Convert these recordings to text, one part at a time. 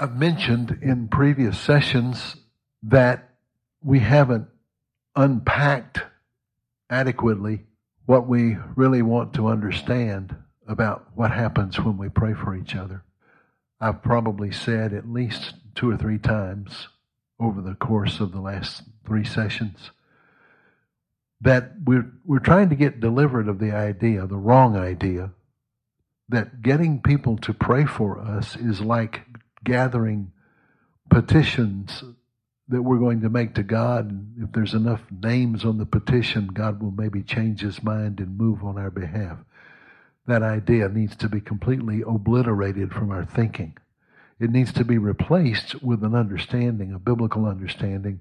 I've mentioned in previous sessions that we haven't unpacked adequately what we really want to understand about what happens when we pray for each other. I've probably said at least two or three times over the course of the last three sessions that we're, we're trying to get delivered of the idea, the wrong idea, that getting people to pray for us is like gathering petitions that we're going to make to God. If there's enough names on the petition, God will maybe change his mind and move on our behalf. That idea needs to be completely obliterated from our thinking. It needs to be replaced with an understanding, a biblical understanding,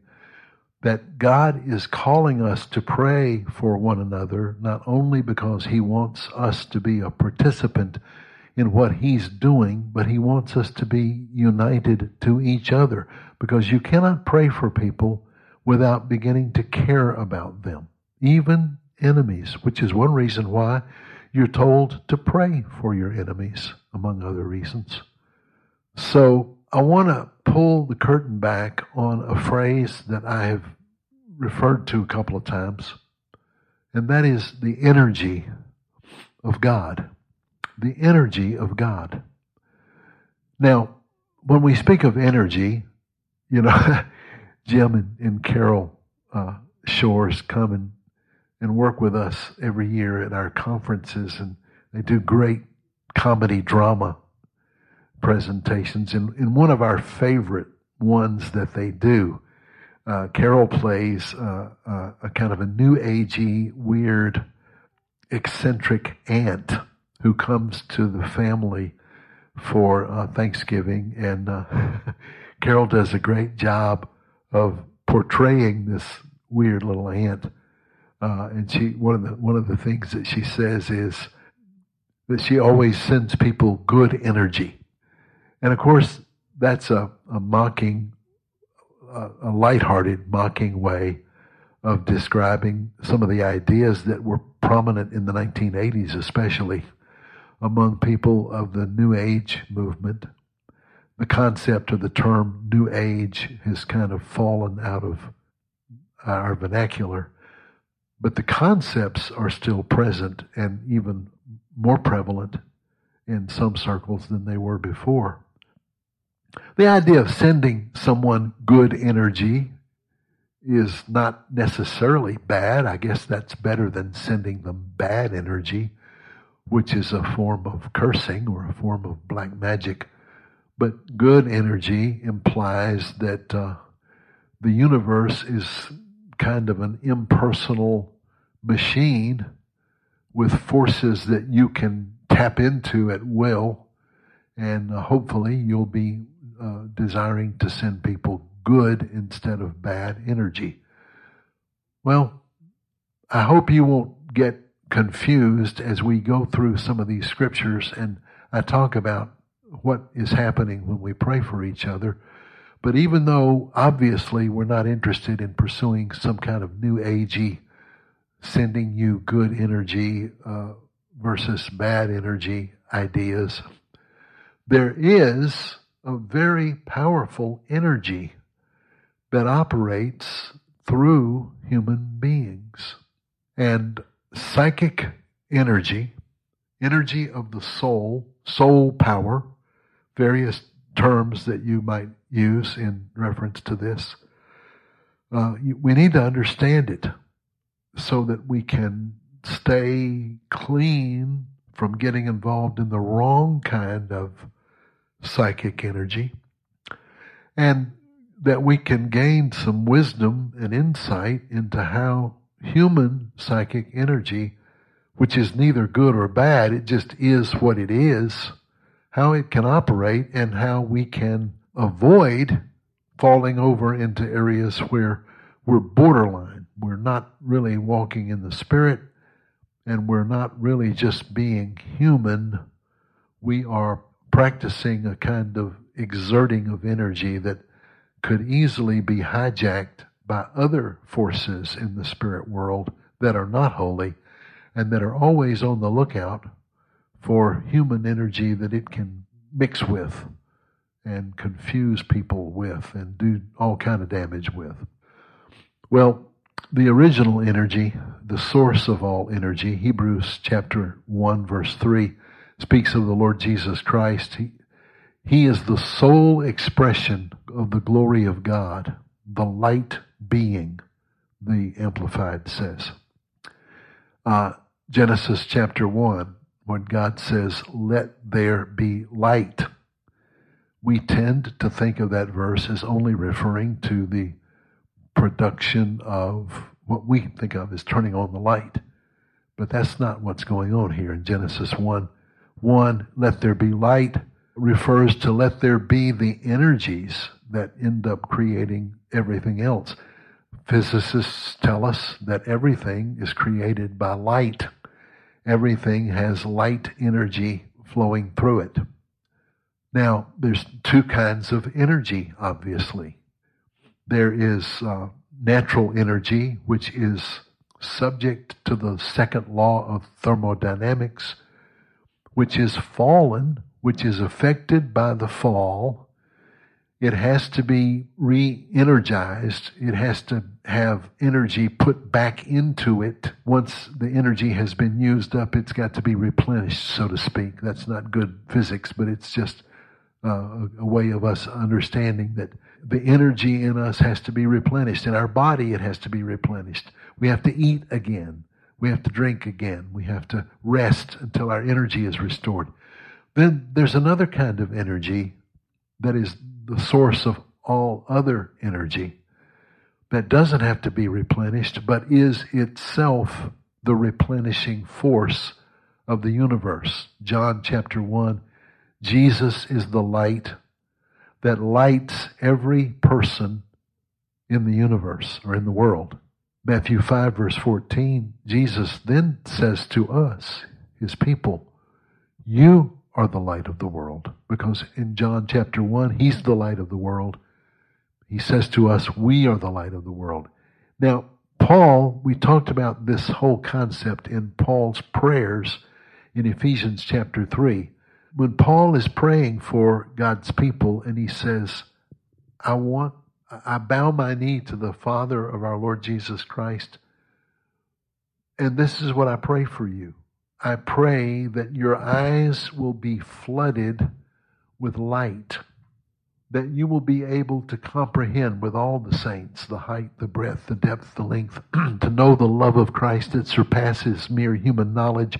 that God is calling us to pray for one another, not only because He wants us to be a participant in what He's doing, but He wants us to be united to each other because you cannot pray for people without beginning to care about them, even enemies, which is one reason why you're told to pray for your enemies, among other reasons. So I want to pull the curtain back on a phrase that I have referred to a couple of times, and that is the energy of God the energy of God. Now, when we speak of energy, you know, Jim and, and Carol uh, Shores come and, and work with us every year at our conferences, and they do great comedy drama presentations. And, and one of our favorite ones that they do, uh, Carol plays uh, uh a kind of a new agey, weird, eccentric aunt who comes to the family for uh, Thanksgiving, and uh, Carol does a great job of portraying this weird little aunt. Uh, and she one of the one of the things that she says is that she always sends people good energy, and of course that's a, a mocking, a, a lighthearted mocking way of describing some of the ideas that were prominent in the 1980s, especially among people of the New Age movement. The concept of the term New Age has kind of fallen out of our vernacular, but the concepts are still present and even more prevalent in some circles than they were before. The idea of sending someone good energy is not necessarily bad. I guess that's better than sending them bad energy which is a form of cursing or a form of black magic. But good energy implies that uh, the universe is kind of an impersonal machine with forces that you can tap into at will. And uh, hopefully you'll be uh, desiring to send people good instead of bad energy. Well, I hope you won't get confused as we go through some of these scriptures and I talk about what is happening when we pray for each other. But even though obviously we're not interested in pursuing some kind of new agey, sending you good energy uh, versus bad energy ideas, there is a very powerful energy that operates through human beings. And psychic energy, energy of the soul, soul power, various terms that you might use in reference to this. Uh, we need to understand it so that we can stay clean from getting involved in the wrong kind of psychic energy and that we can gain some wisdom and insight into how human psychic energy, which is neither good or bad, it just is what it is, how it can operate and how we can avoid falling over into areas where we're borderline. We're not really walking in the spirit and we're not really just being human. We are practicing a kind of exerting of energy that could easily be hijacked by other forces in the spirit world that are not holy and that are always on the lookout for human energy that it can mix with and confuse people with and do all kind of damage with. Well, the original energy, the source of all energy, Hebrews chapter 1 verse 3 speaks of the Lord Jesus Christ. He, he is the sole expression of the glory of God, the light being, the Amplified says. Uh, Genesis chapter 1, when God says, let there be light, we tend to think of that verse as only referring to the production of what we think of as turning on the light. But that's not what's going on here in Genesis 1. 1, let there be light refers to let there be the energies that end up creating everything else. Physicists tell us that everything is created by light. Everything has light energy flowing through it. Now, there's two kinds of energy, obviously. There is uh, natural energy, which is subject to the second law of thermodynamics, which is fallen, which is affected by the fall. It has to be re energized. It has to have energy put back into it. Once the energy has been used up, it's got to be replenished, so to speak. That's not good physics, but it's just uh, a way of us understanding that the energy in us has to be replenished. In our body, it has to be replenished. We have to eat again. We have to drink again. We have to rest until our energy is restored. Then there's another kind of energy that is the source of all other energy that doesn't have to be replenished, but is itself the replenishing force of the universe. John chapter 1 Jesus is the light that lights every person in the universe or in the world. Matthew 5 verse 14, Jesus then says to us, his people, you are the light of the world. Because in John chapter 1, he's the light of the world. He says to us, we are the light of the world. Now, Paul, we talked about this whole concept in Paul's prayers in Ephesians chapter 3 when Paul is praying for God's people and he says, I want, I bow my knee to the Father of our Lord Jesus Christ. And this is what I pray for you. I pray that your eyes will be flooded with light, that you will be able to comprehend with all the saints the height, the breadth, the depth, the length, to know the love of Christ that surpasses mere human knowledge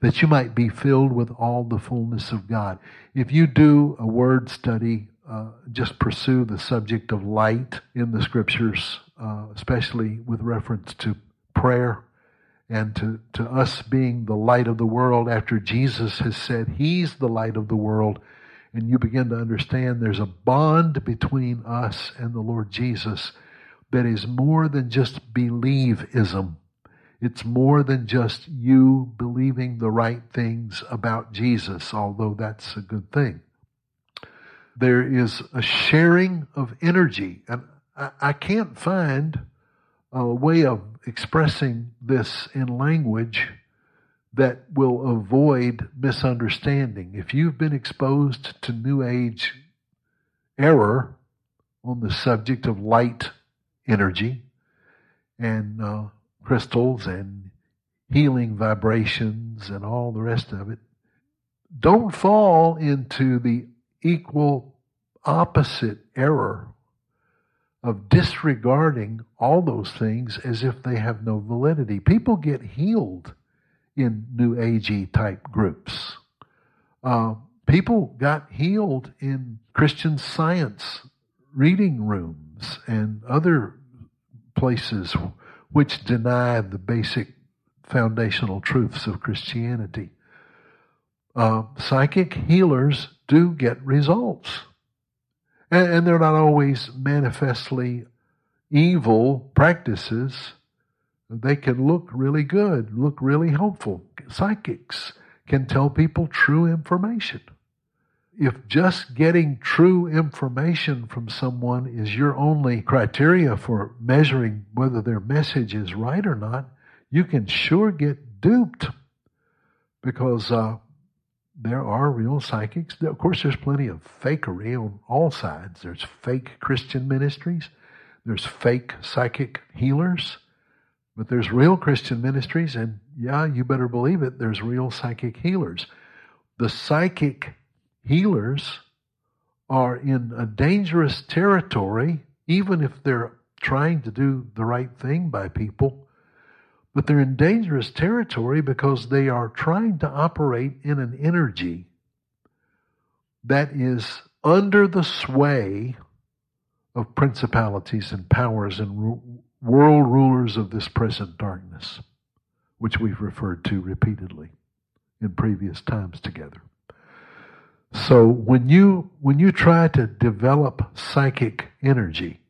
that you might be filled with all the fullness of God. If you do a word study, uh, just pursue the subject of light in the scriptures, uh, especially with reference to prayer and to, to us being the light of the world after Jesus has said he's the light of the world. And you begin to understand there's a bond between us and the Lord Jesus that is more than just believism it's more than just you believing the right things about Jesus, although that's a good thing. There is a sharing of energy, and I, I can't find a way of expressing this in language that will avoid misunderstanding. If you've been exposed to New Age error on the subject of light energy and uh, crystals and healing vibrations and all the rest of it. Don't fall into the equal opposite error of disregarding all those things as if they have no validity. People get healed in New Agey type groups. Uh, people got healed in Christian science reading rooms and other places which deny the basic foundational truths of Christianity. Uh, psychic healers do get results. And, and they're not always manifestly evil practices. They can look really good, look really hopeful. Psychics can tell people true information if just getting true information from someone is your only criteria for measuring whether their message is right or not, you can sure get duped because uh, there are real psychics. Of course, there's plenty of fakery on all sides. There's fake Christian ministries, there's fake psychic healers, but there's real Christian ministries, and yeah, you better believe it, there's real psychic healers. The psychic healers are in a dangerous territory, even if they're trying to do the right thing by people. But they're in dangerous territory because they are trying to operate in an energy that is under the sway of principalities and powers and ru- world rulers of this present darkness, which we've referred to repeatedly in previous times together. So when you when you try to develop psychic energy,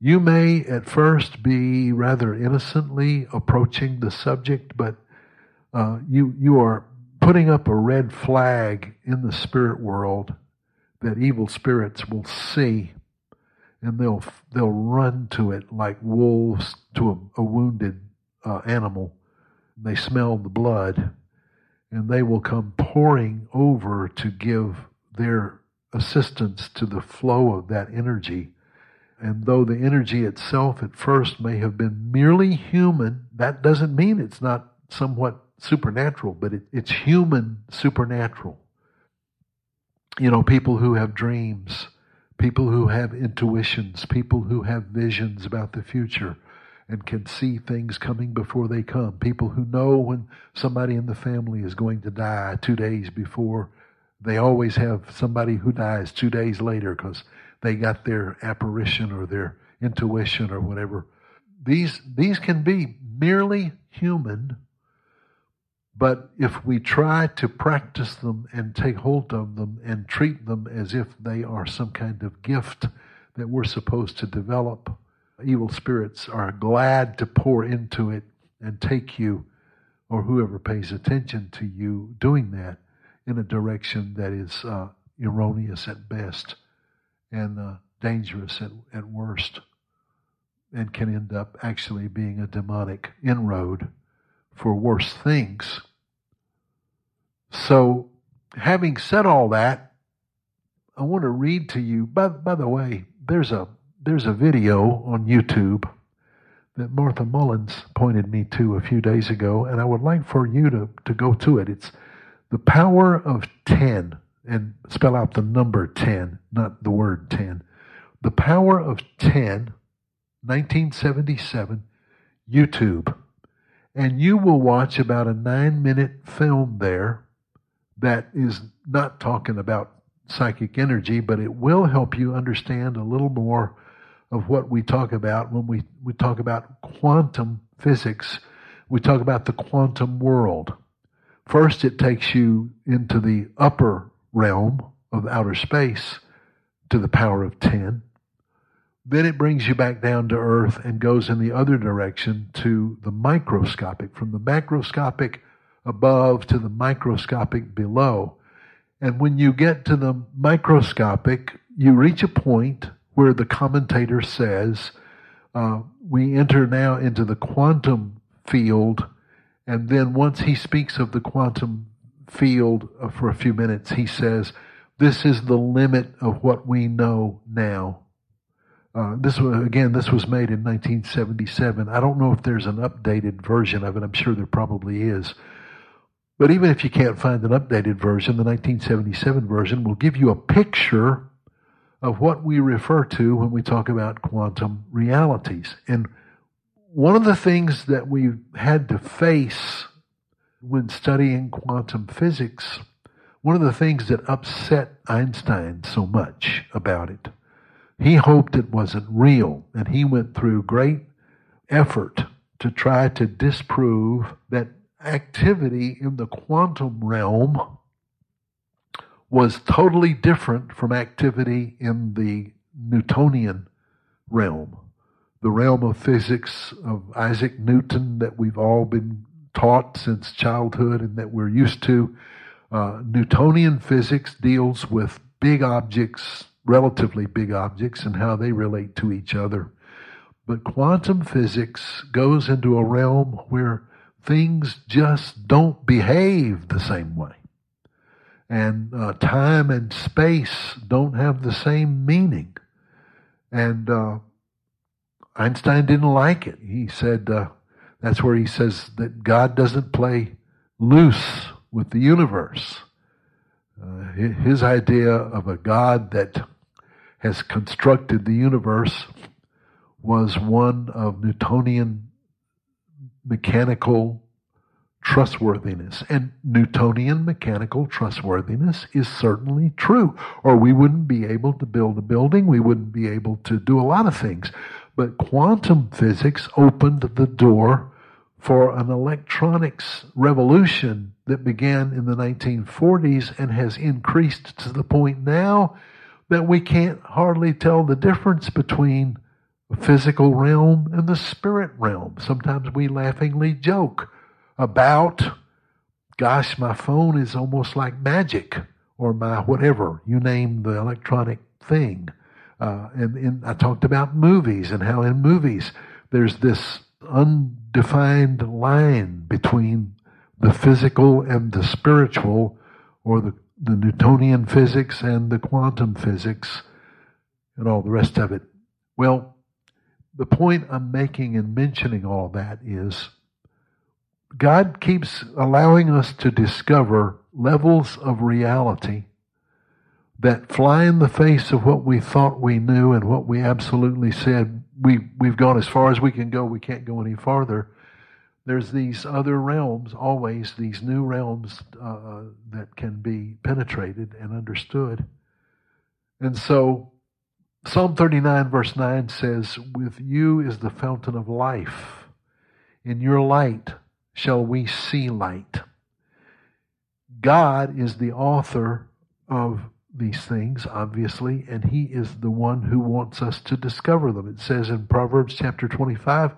you may at first be rather innocently approaching the subject, but uh, you you are putting up a red flag in the spirit world that evil spirits will see, and they'll they'll run to it like wolves to a, a wounded uh, animal. They smell the blood, and they will come pouring over to give their assistance to the flow of that energy and though the energy itself at first may have been merely human, that doesn't mean it's not somewhat supernatural, but it, it's human supernatural. You know, people who have dreams, people who have intuitions, people who have visions about the future and can see things coming before they come, people who know when somebody in the family is going to die two days before. They always have somebody who dies two days later because they got their apparition or their intuition or whatever. These, these can be merely human, but if we try to practice them and take hold of them and treat them as if they are some kind of gift that we're supposed to develop, evil spirits are glad to pour into it and take you or whoever pays attention to you doing that in a direction that is uh, erroneous at best and uh, dangerous at, at worst, and can end up actually being a demonic inroad for worse things. So, having said all that, I want to read to you. By, by the way, there's a there's a video on YouTube that Martha Mullins pointed me to a few days ago, and I would like for you to, to go to it. It's the power of ten and spell out the number 10, not the word 10. The Power of 10, 1977, YouTube. And you will watch about a nine minute film there that is not talking about psychic energy, but it will help you understand a little more of what we talk about when we, we talk about quantum physics. We talk about the quantum world. First, it takes you into the upper realm of outer space to the power of 10. Then it brings you back down to earth and goes in the other direction to the microscopic, from the macroscopic above to the microscopic below. And when you get to the microscopic, you reach a point where the commentator says, uh, we enter now into the quantum field. And then once he speaks of the quantum field uh, for a few minutes, he says, This is the limit of what we know now. Uh, this was again. This was made in 1977. I don't know if there's an updated version of it. I'm sure there probably is. But even if you can't find an updated version, the 1977 version will give you a picture of what we refer to when we talk about quantum realities. And one of the things that we've had to face when studying quantum physics, one of the things that upset Einstein so much about it, he hoped it wasn't real, and he went through great effort to try to disprove that activity in the quantum realm was totally different from activity in the Newtonian realm, the realm of physics of Isaac Newton that we've all been taught since childhood and that we're used to. Uh, Newtonian physics deals with big objects, relatively big objects, and how they relate to each other. But quantum physics goes into a realm where things just don't behave the same way. and uh, time and space don't have the same meaning. And uh, Einstein didn't like it. He said uh, that's where he says that God doesn't play loose with the universe. Uh, his idea of a God that has constructed the universe was one of Newtonian mechanical trustworthiness. And Newtonian mechanical trustworthiness is certainly true, or we wouldn't be able to build a building, we wouldn't be able to do a lot of things. But quantum physics opened the door for an electronics revolution that began in the 1940s and has increased to the point now that we can't hardly tell the difference between the physical realm and the spirit realm. Sometimes we laughingly joke about, gosh, my phone is almost like magic, or my whatever, you name the electronic thing. Uh, and, and I talked about movies and how in movies there's this undefined line between the physical and the spiritual, or the, the Newtonian physics and the quantum physics, and all the rest of it. Well, the point I'm making in mentioning all that is God keeps allowing us to discover levels of reality that fly in the face of what we thought we knew and what we absolutely said we, we've gone as far as we can go, we can't go any farther. There's these other realms, always these new realms uh, that can be penetrated and understood. And so Psalm 39, verse 9 says, With you is the fountain of life. In your light shall we see light. God is the author of these things, obviously, and He is the one who wants us to discover them. It says in Proverbs chapter 25,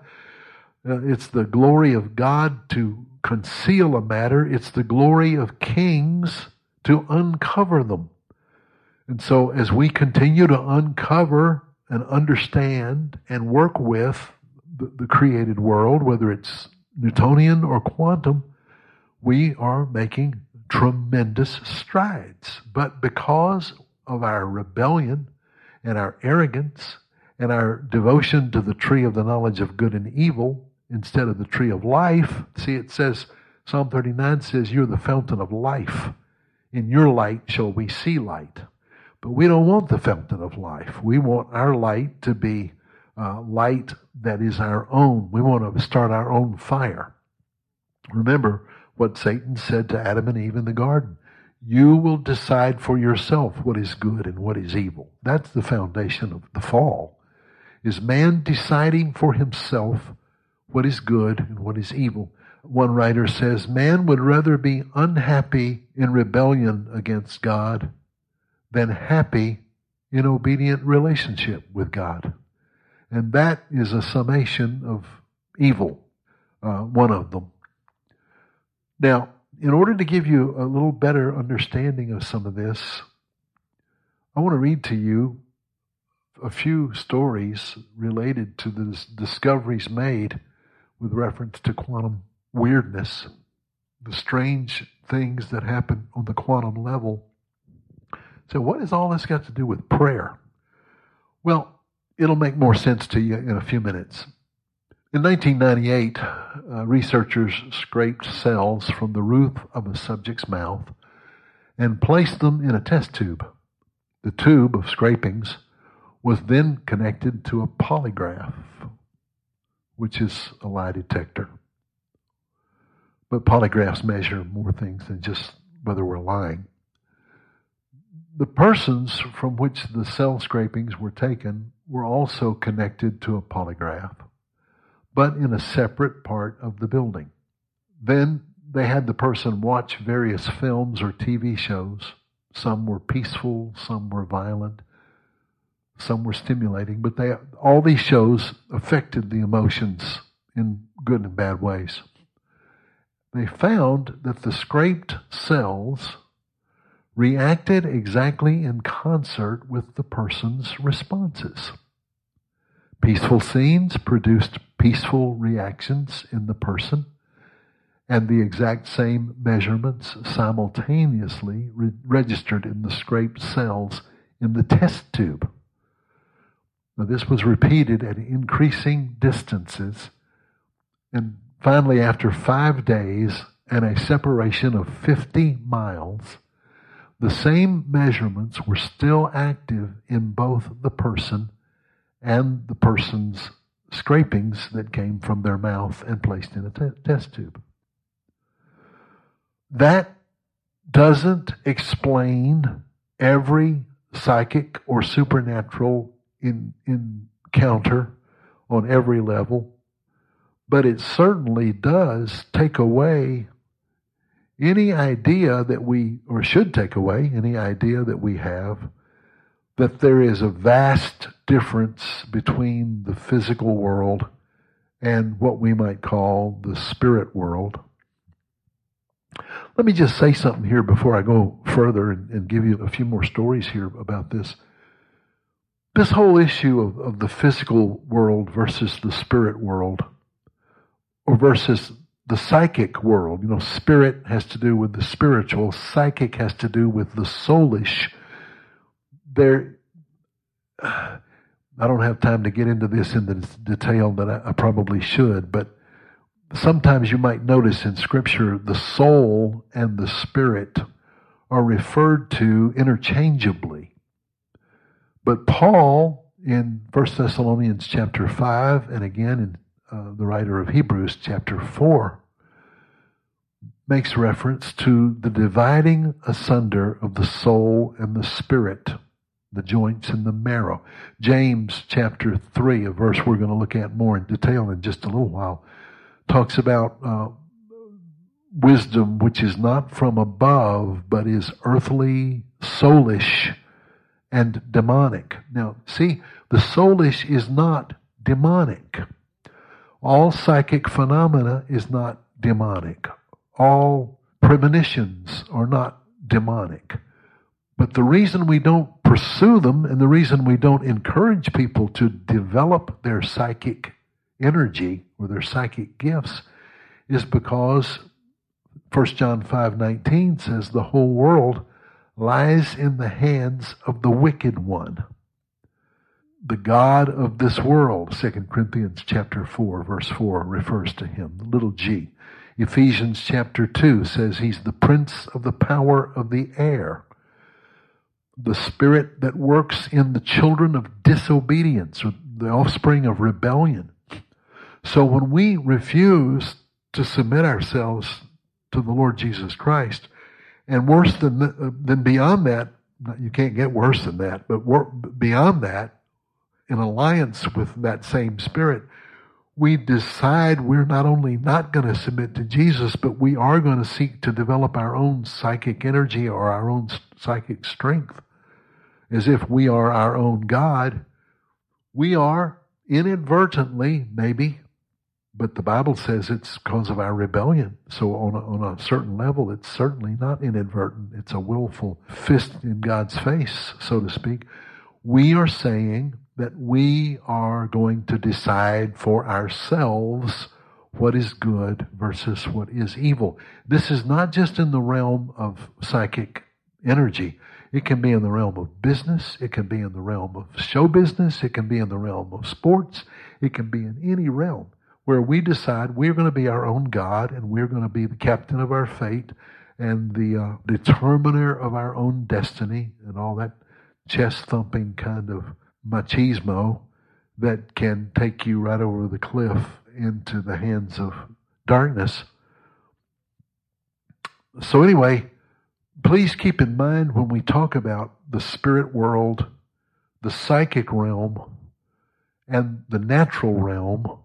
uh, it's the glory of God to conceal a matter, it's the glory of kings to uncover them. And so, as we continue to uncover and understand and work with the, the created world, whether it's Newtonian or quantum, we are making tremendous strides. But because of our rebellion and our arrogance and our devotion to the tree of the knowledge of good and evil instead of the tree of life, see, it says, Psalm 39 says, You're the fountain of life. In your light shall we see light. But we don't want the fountain of life. We want our light to be uh, light that is our own. We want to start our own fire. Remember what Satan said to Adam and Eve in the garden. You will decide for yourself what is good and what is evil. That's the foundation of the fall. Is man deciding for himself what is good and what is evil? One writer says, man would rather be unhappy in rebellion against God than happy in obedient relationship with God. And that is a summation of evil, uh, one of them. Now, in order to give you a little better understanding of some of this, I want to read to you a few stories related to the discoveries made with reference to quantum weirdness, the strange things that happen on the quantum level so, what has all this got to do with prayer? Well, it'll make more sense to you in a few minutes. In 1998, uh, researchers scraped cells from the roof of a subject's mouth and placed them in a test tube. The tube of scrapings was then connected to a polygraph, which is a lie detector. But polygraphs measure more things than just whether we're lying. The persons from which the cell scrapings were taken were also connected to a polygraph, but in a separate part of the building. Then they had the person watch various films or TV shows. Some were peaceful, some were violent, some were stimulating, but they, all these shows affected the emotions in good and bad ways. They found that the scraped cells reacted exactly in concert with the person's responses. Peaceful scenes produced peaceful reactions in the person, and the exact same measurements simultaneously re- registered in the scraped cells in the test tube. Now, this was repeated at increasing distances, and finally, after five days and a separation of 50 miles, the same measurements were still active in both the person and the person's scrapings that came from their mouth and placed in a t- test tube. That doesn't explain every psychic or supernatural in, encounter on every level, but it certainly does take away any idea that we, or should take away any idea that we have that there is a vast difference between the physical world and what we might call the spirit world. Let me just say something here before I go further and, and give you a few more stories here about this. This whole issue of, of the physical world versus the spirit world, or versus the psychic world, you know, spirit has to do with the spiritual, psychic has to do with the soulish. There, I don't have time to get into this in the detail that I, I probably should, but sometimes you might notice in Scripture the soul and the spirit are referred to interchangeably. But Paul in 1 Thessalonians chapter 5 and again in uh, the writer of Hebrews chapter 4 makes reference to the dividing asunder of the soul and the spirit, the joints and the marrow. James chapter 3, a verse we're going to look at more in detail in just a little while, talks about uh, wisdom which is not from above, but is earthly, soulish, and demonic. Now, see, the soulish is not demonic. All psychic phenomena is not demonic. All premonitions are not demonic. But the reason we don't pursue them and the reason we don't encourage people to develop their psychic energy or their psychic gifts is because 1 John 5:19 says the whole world lies in the hands of the wicked one. The God of this world, 2 Corinthians chapter 4 verse 4 refers to him, the little g. Ephesians chapter 2 says he's the prince of the power of the air. The spirit that works in the children of disobedience or the offspring of rebellion. So when we refuse to submit ourselves to the Lord Jesus Christ, and worse than, than beyond that, you can't get worse than that, but beyond that, in alliance with that same spirit, we decide we're not only not going to submit to Jesus, but we are going to seek to develop our own psychic energy or our own psychic strength as if we are our own God. We are inadvertently, maybe, but the Bible says it's because of our rebellion. So on a, on a certain level, it's certainly not inadvertent. It's a willful fist in God's face, so to speak. We are saying that we are going to decide for ourselves what is good versus what is evil. This is not just in the realm of psychic energy. It can be in the realm of business. It can be in the realm of show business. It can be in the realm of sports. It can be in any realm where we decide we're going to be our own God and we're going to be the captain of our fate and the uh, determiner of our own destiny and all that chest thumping kind of machismo that can take you right over the cliff into the hands of darkness. So, anyway, please keep in mind when we talk about the spirit world, the psychic realm, and the natural realm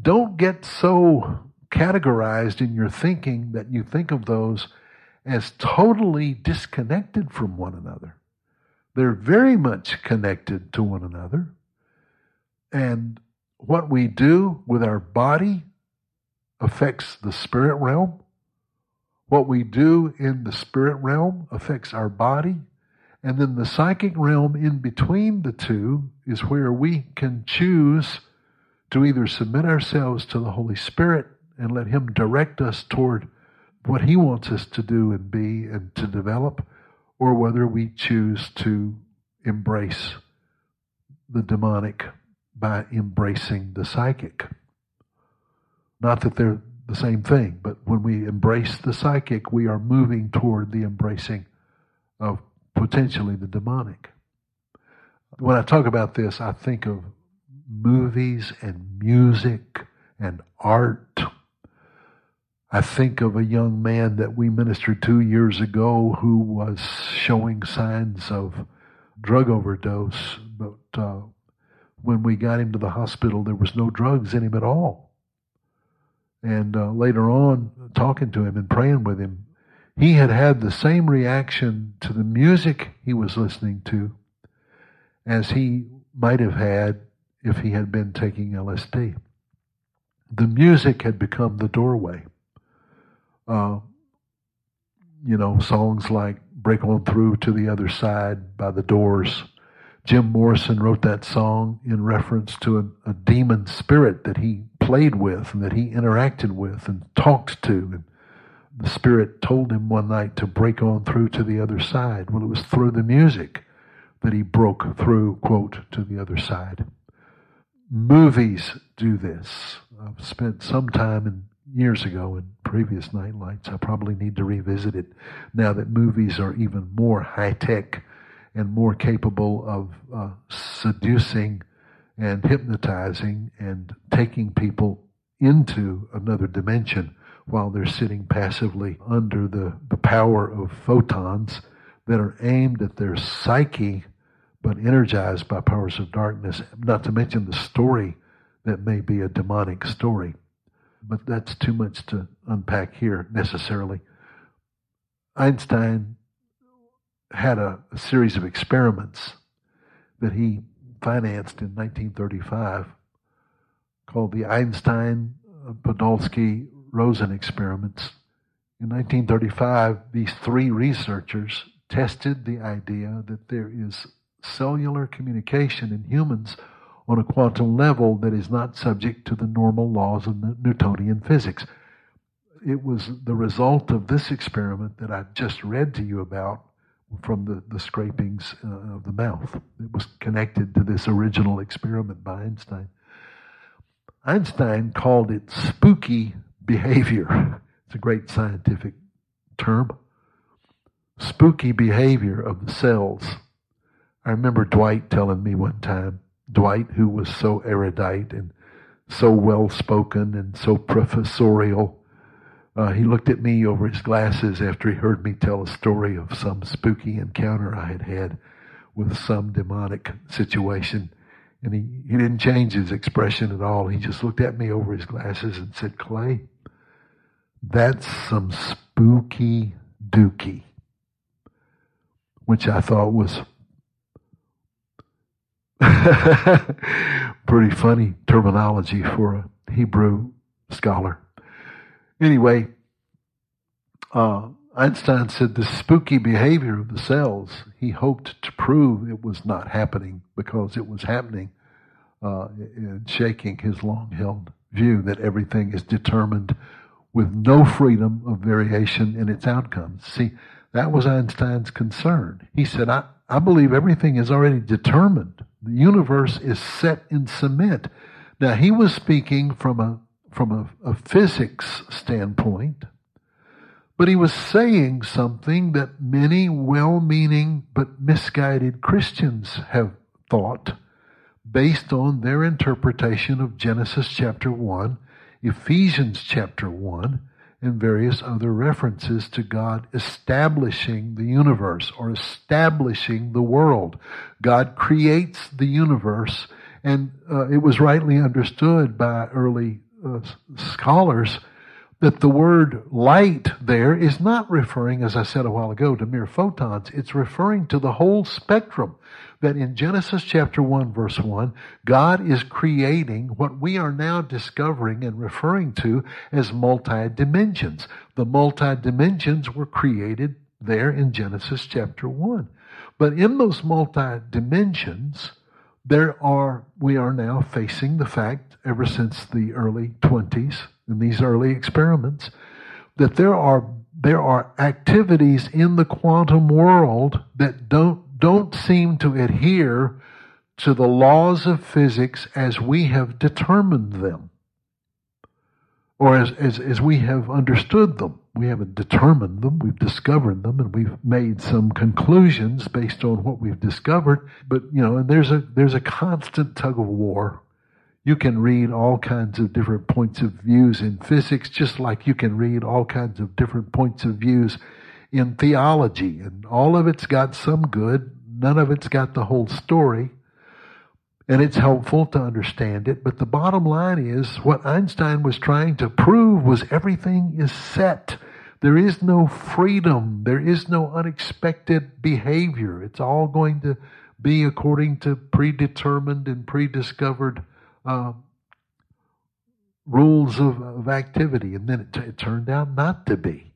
don't get so categorized in your thinking that you think of those as totally disconnected from one another. They're very much connected to one another. And what we do with our body affects the spirit realm. What we do in the spirit realm affects our body. And then the psychic realm in between the two is where we can choose to either submit ourselves to the Holy Spirit and let Him direct us toward what He wants us to do and be and to develop, or whether we choose to embrace the demonic by embracing the psychic. Not that they're the same thing, but when we embrace the psychic, we are moving toward the embracing of potentially the demonic. When I talk about this, I think of movies and music and art. I think of a young man that we ministered to years ago who was showing signs of drug overdose, but uh, when we got him to the hospital, there was no drugs in him at all. And uh, later on, talking to him and praying with him, he had had the same reaction to the music he was listening to as he might have had if he had been taking LSD. The music had become the doorway. Uh, you know, songs like Break On Through to the Other Side by the Doors. Jim Morrison wrote that song in reference to a, a demon spirit that he played with and that he interacted with and talked to. And the spirit told him one night to break on through to the other side. Well, it was through the music that he broke through, quote, to the other side. Movies do this. I've spent some time in years ago in previous nightlights. I probably need to revisit it now that movies are even more high tech and more capable of uh, seducing and hypnotizing and taking people into another dimension while they're sitting passively under the, the power of photons that are aimed at their psyche but energized by powers of darkness, not to mention the story that may be a demonic story. But that's too much to unpack here necessarily. Einstein had a, a series of experiments that he financed in 1935 called the Einstein Podolsky Rosen experiments. In 1935, these three researchers tested the idea that there is cellular communication in humans on a quantum level that is not subject to the normal laws of Newtonian physics. It was the result of this experiment that I just read to you about from the, the scrapings uh, of the mouth. It was connected to this original experiment by Einstein. Einstein called it spooky behavior. It's a great scientific term. Spooky behavior of the cells I remember Dwight telling me one time, Dwight, who was so erudite and so well spoken and so professorial, uh, he looked at me over his glasses after he heard me tell a story of some spooky encounter I had had with some demonic situation. And he, he didn't change his expression at all. He just looked at me over his glasses and said, Clay, that's some spooky dookie. Which I thought was Pretty funny terminology for a Hebrew scholar. Anyway, uh, Einstein said the spooky behavior of the cells, he hoped to prove it was not happening because it was happening, uh, in shaking his long held view that everything is determined with no freedom of variation in its outcomes. See, that was Einstein's concern. He said, I, I believe everything is already determined the universe is set in cement. Now, he was speaking from a, from a, a physics standpoint, but he was saying something that many well meaning but misguided Christians have thought based on their interpretation of Genesis chapter 1, Ephesians chapter 1, and various other references to God establishing the universe or establishing the world. God creates the universe, and uh, it was rightly understood by early uh, scholars that the word light there is not referring, as I said a while ago, to mere photons. It's referring to the whole spectrum. That in Genesis chapter 1 verse 1, God is creating what we are now discovering and referring to as multi-dimensions. The multi-dimensions were created there in Genesis chapter 1. But in those multi-dimensions, there are, we are now facing the fact ever since the early 20s, in these early experiments that there are there are activities in the quantum world that don't don't seem to adhere to the laws of physics as we have determined them or as, as, as we have understood them. We haven't determined them, we've discovered them, and we've made some conclusions based on what we've discovered. But, you know, and there's a, there's a constant tug of war. You can read all kinds of different points of views in physics, just like you can read all kinds of different points of views in theology. And all of it's got some good, none of it's got the whole story and it's helpful to understand it. But the bottom line is what Einstein was trying to prove was everything is set. There is no freedom. There is no unexpected behavior. It's all going to be according to predetermined and prediscovered uh, rules of, of, activity. And then it, t- it turned out not to be.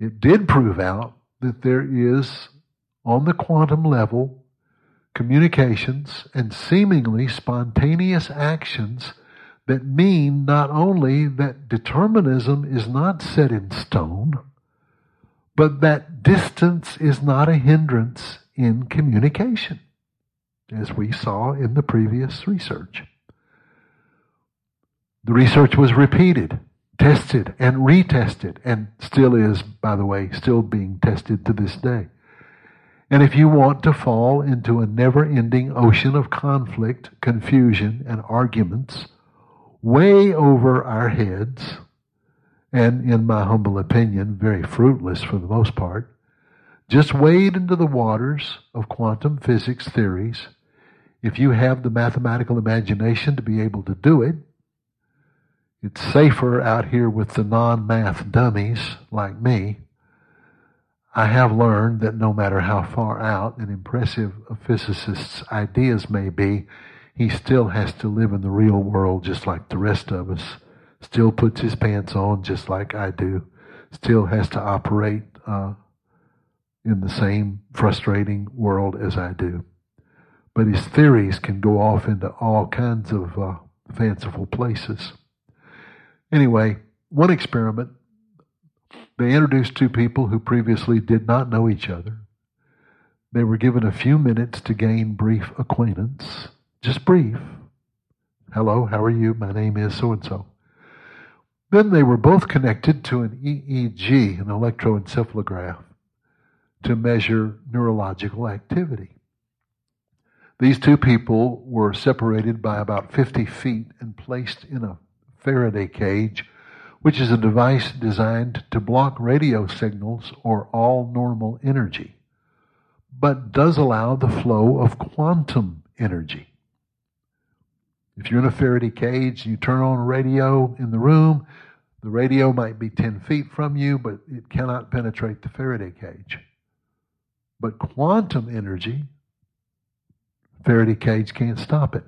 It did prove out that there is, on the quantum level, communications, and seemingly spontaneous actions that mean not only that determinism is not set in stone, but that distance is not a hindrance in communication, as we saw in the previous research. The research was repeated, tested, and retested, and still is, by the way, still being tested to this day. And if you want to fall into a never ending ocean of conflict, confusion, and arguments, way over our heads, and in my humble opinion, very fruitless for the most part, just wade into the waters of quantum physics theories. If you have the mathematical imagination to be able to do it, it's safer out here with the non math dummies like me I have learned that no matter how far out and impressive a physicist's ideas may be, he still has to live in the real world just like the rest of us. Still puts his pants on just like I do. Still has to operate uh, in the same frustrating world as I do. But his theories can go off into all kinds of uh, fanciful places. Anyway, one experiment they introduced two people who previously did not know each other. They were given a few minutes to gain brief acquaintance, just brief. Hello, how are you? My name is so and so. Then they were both connected to an EEG, an electroencephalograph, to measure neurological activity. These two people were separated by about 50 feet and placed in a Faraday cage which is a device designed to block radio signals or all normal energy, but does allow the flow of quantum energy. If you're in a Faraday cage you turn on a radio in the room, the radio might be 10 feet from you, but it cannot penetrate the Faraday cage. But quantum energy, Faraday cage can't stop it.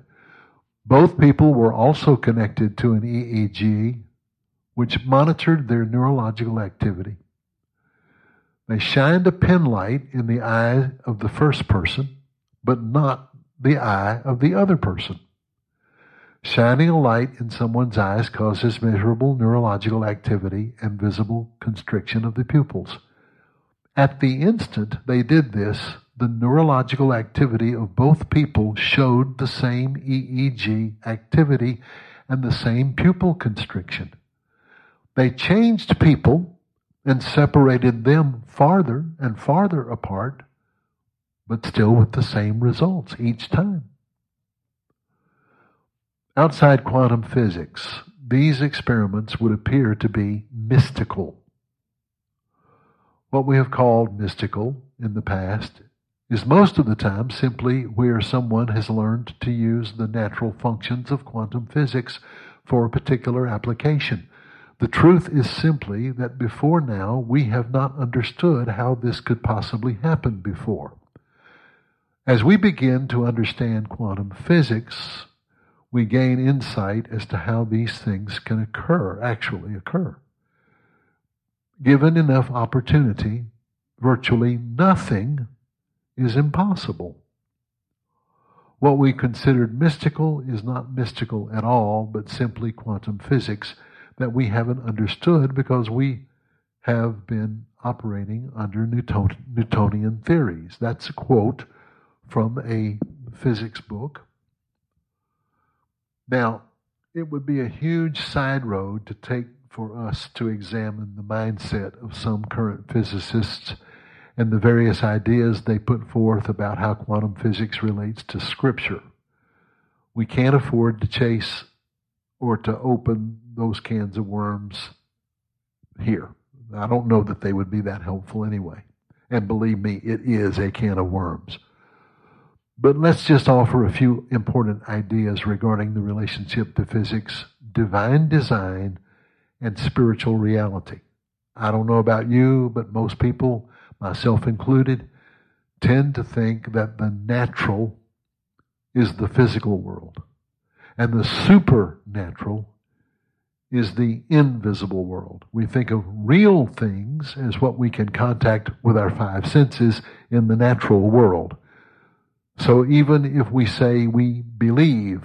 Both people were also connected to an EEG which monitored their neurological activity. They shined a pin light in the eye of the first person, but not the eye of the other person. Shining a light in someone's eyes causes measurable neurological activity and visible constriction of the pupils. At the instant they did this, the neurological activity of both people showed the same EEG activity and the same pupil constriction. They changed people and separated them farther and farther apart, but still with the same results each time. Outside quantum physics, these experiments would appear to be mystical. What we have called mystical in the past is most of the time simply where someone has learned to use the natural functions of quantum physics for a particular application. The truth is simply that before now we have not understood how this could possibly happen before. As we begin to understand quantum physics, we gain insight as to how these things can occur, actually occur. Given enough opportunity, virtually nothing is impossible. What we considered mystical is not mystical at all, but simply quantum physics that we haven't understood because we have been operating under Newton, Newtonian theories. That's a quote from a physics book. Now, it would be a huge side road to take for us to examine the mindset of some current physicists and the various ideas they put forth about how quantum physics relates to Scripture. We can't afford to chase or to open those cans of worms here. I don't know that they would be that helpful anyway. And believe me, it is a can of worms. But let's just offer a few important ideas regarding the relationship to physics, divine design, and spiritual reality. I don't know about you, but most people, myself included, tend to think that the natural is the physical world and the supernatural is the invisible world. We think of real things as what we can contact with our five senses in the natural world. So even if we say we believe,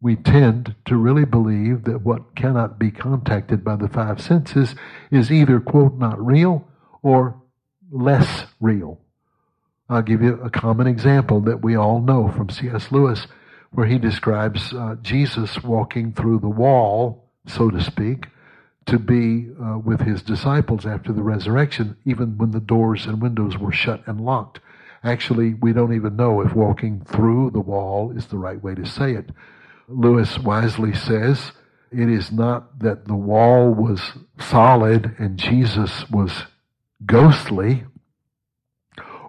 we tend to really believe that what cannot be contacted by the five senses is either, quote, not real or less real. I'll give you a common example that we all know from C.S. Lewis where he describes uh, Jesus walking through the wall, so to speak, to be uh, with his disciples after the resurrection, even when the doors and windows were shut and locked. Actually, we don't even know if walking through the wall is the right way to say it. Lewis wisely says it is not that the wall was solid and Jesus was ghostly,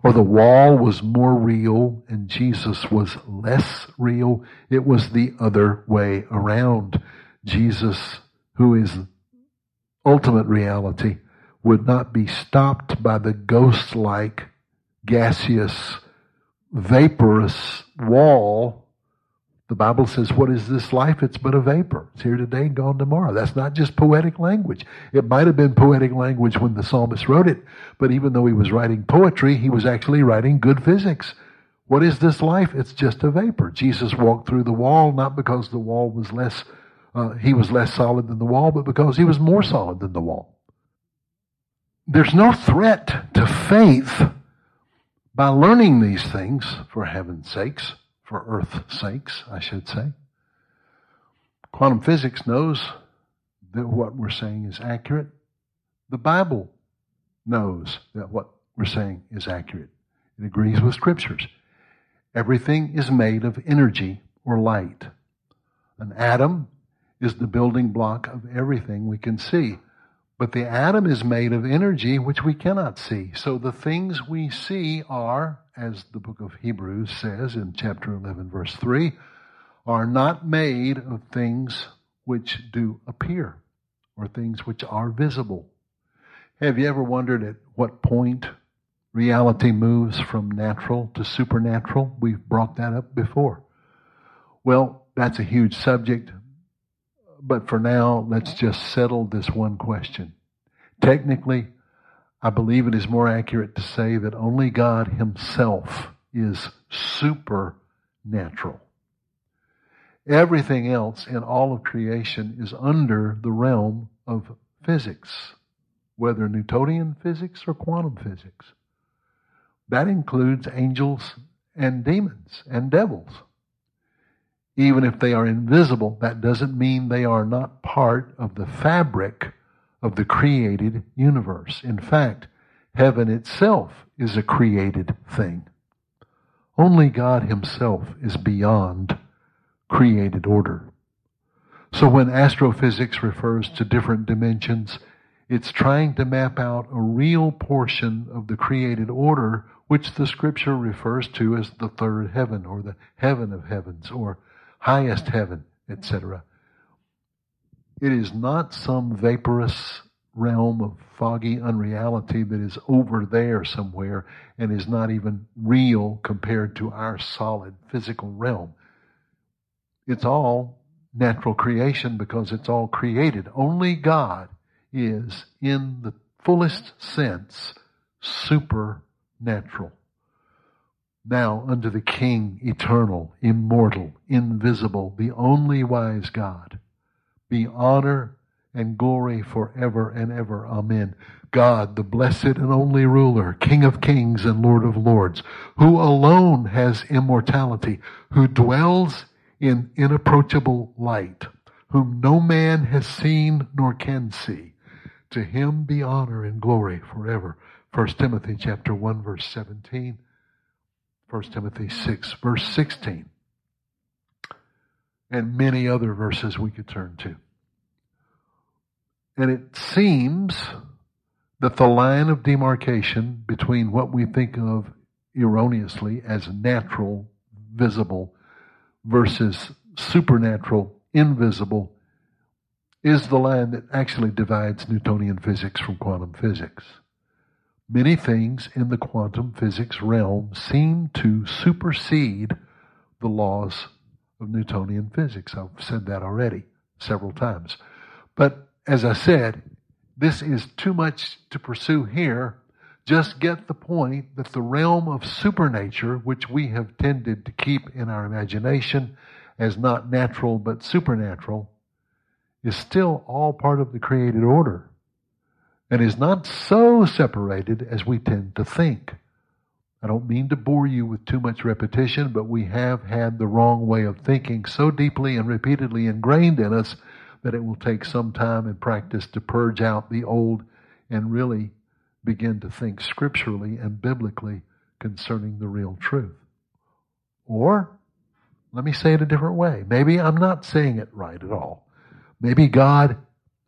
or the wall was more real and Jesus was less real. It was the other way around. Jesus, who is ultimate reality, would not be stopped by the ghost like, gaseous, vaporous wall the Bible says, What is this life? It's but a vapor. It's here today and gone tomorrow. That's not just poetic language. It might have been poetic language when the psalmist wrote it, but even though he was writing poetry, he was actually writing good physics. What is this life? It's just a vapor. Jesus walked through the wall not because the wall was less, uh, he was less solid than the wall, but because he was more solid than the wall. There's no threat to faith by learning these things, for heaven's sakes for Earth's sakes, I should say. Quantum physics knows that what we're saying is accurate. The Bible knows that what we're saying is accurate. It agrees with scriptures. Everything is made of energy or light. An atom is the building block of everything we can see. But the atom is made of energy which we cannot see. So the things we see are, as the book of Hebrews says in chapter 11, verse 3, are not made of things which do appear or things which are visible. Have you ever wondered at what point reality moves from natural to supernatural? We've brought that up before. Well, that's a huge subject, but for now, let's just settle this one question. Technically, I believe it is more accurate to say that only God Himself is supernatural. Everything else in all of creation is under the realm of physics, whether Newtonian physics or quantum physics. That includes angels and demons and devils even if they are invisible, that doesn't mean they are not part of the fabric of the created universe. In fact, heaven itself is a created thing. Only God Himself is beyond created order. So when astrophysics refers to different dimensions, it's trying to map out a real portion of the created order which the scripture refers to as the third heaven or the heaven of heavens or highest heaven, etc. It is not some vaporous realm of foggy unreality that is over there somewhere and is not even real compared to our solid physical realm. It's all natural creation because it's all created. Only God is, in the fullest sense, supernatural now unto the King, eternal, immortal, invisible, the only wise God, be honor and glory forever and ever. Amen. God, the blessed and only ruler, King of kings and Lord of lords, who alone has immortality, who dwells in inapproachable light, whom no man has seen nor can see. To him be honor and glory forever. 1 Timothy chapter 1 verse 17. 1 Timothy 6 verse 16. And many other verses we could turn to. And it seems that the line of demarcation between what we think of erroneously as natural, visible, versus supernatural, invisible, is the line that actually divides Newtonian physics from quantum physics. Many things in the quantum physics realm seem to supersede the laws of Newtonian physics. I've said that already several times. But as I said, this is too much to pursue here. Just get the point that the realm of supernature, which we have tended to keep in our imagination as not natural but supernatural, is still all part of the created order and is not so separated as we tend to think. I don't mean to bore you with too much repetition, but we have had the wrong way of thinking so deeply and repeatedly ingrained in us that it will take some time and practice to purge out the old and really begin to think scripturally and biblically concerning the real truth. Or, let me say it a different way. Maybe I'm not saying it right at all. Maybe God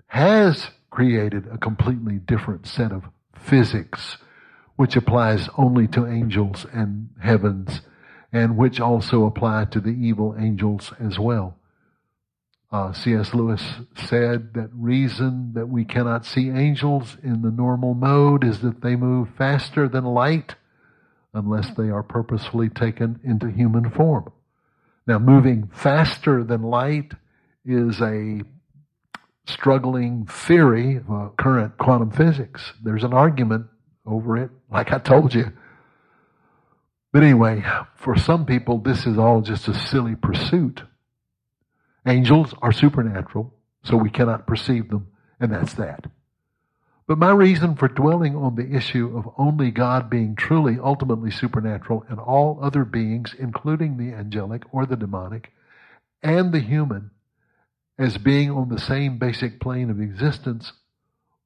has created a completely different set of physics, which applies only to angels and heavens, and which also apply to the evil angels as well. Uh, C.S. Lewis said that reason that we cannot see angels in the normal mode is that they move faster than light unless they are purposefully taken into human form. Now, moving faster than light is a struggling theory of uh, current quantum physics. There's an argument over it, like I told you. But anyway, for some people, this is all just a silly pursuit. Angels are supernatural, so we cannot perceive them, and that's that. But my reason for dwelling on the issue of only God being truly ultimately supernatural and all other beings, including the angelic or the demonic and the human, as being on the same basic plane of existence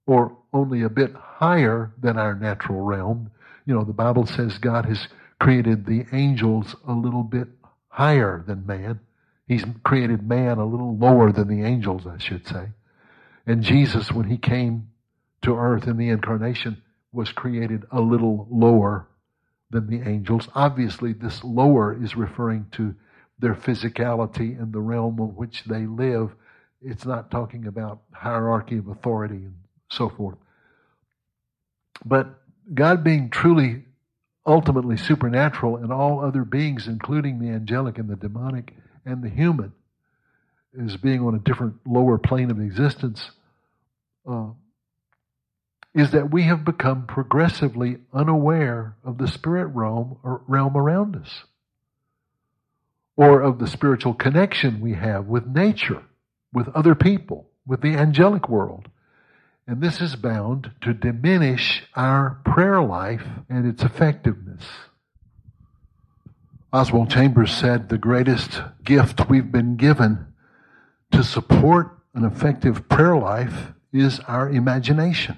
or only a bit higher than our natural realm. You know, the Bible says God has created the angels a little bit higher than man. He's created man a little lower than the angels, I should say. And Jesus, when he came to earth in the incarnation, was created a little lower than the angels. Obviously, this lower is referring to their physicality and the realm in which they live. It's not talking about hierarchy of authority and so forth. But God being truly, ultimately supernatural and all other beings, including the angelic and the demonic, and the human as being on a different lower plane of existence uh, is that we have become progressively unaware of the spirit realm or realm around us or of the spiritual connection we have with nature with other people with the angelic world and this is bound to diminish our prayer life and its effectiveness Oswald Chambers said the greatest gift we've been given to support an effective prayer life is our imagination.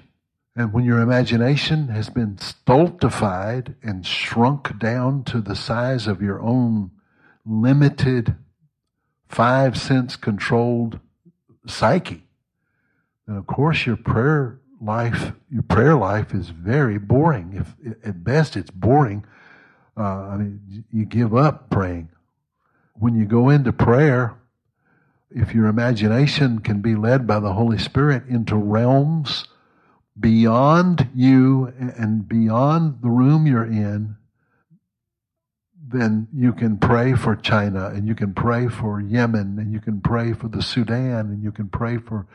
And when your imagination has been stultified and shrunk down to the size of your own limited, five sense controlled psyche, then of course your prayer life, your prayer life is very boring. If at best it's boring uh, I mean, you give up praying. When you go into prayer, if your imagination can be led by the Holy Spirit into realms beyond you and beyond the room you're in, then you can pray for China and you can pray for Yemen and you can pray for the Sudan and you can pray for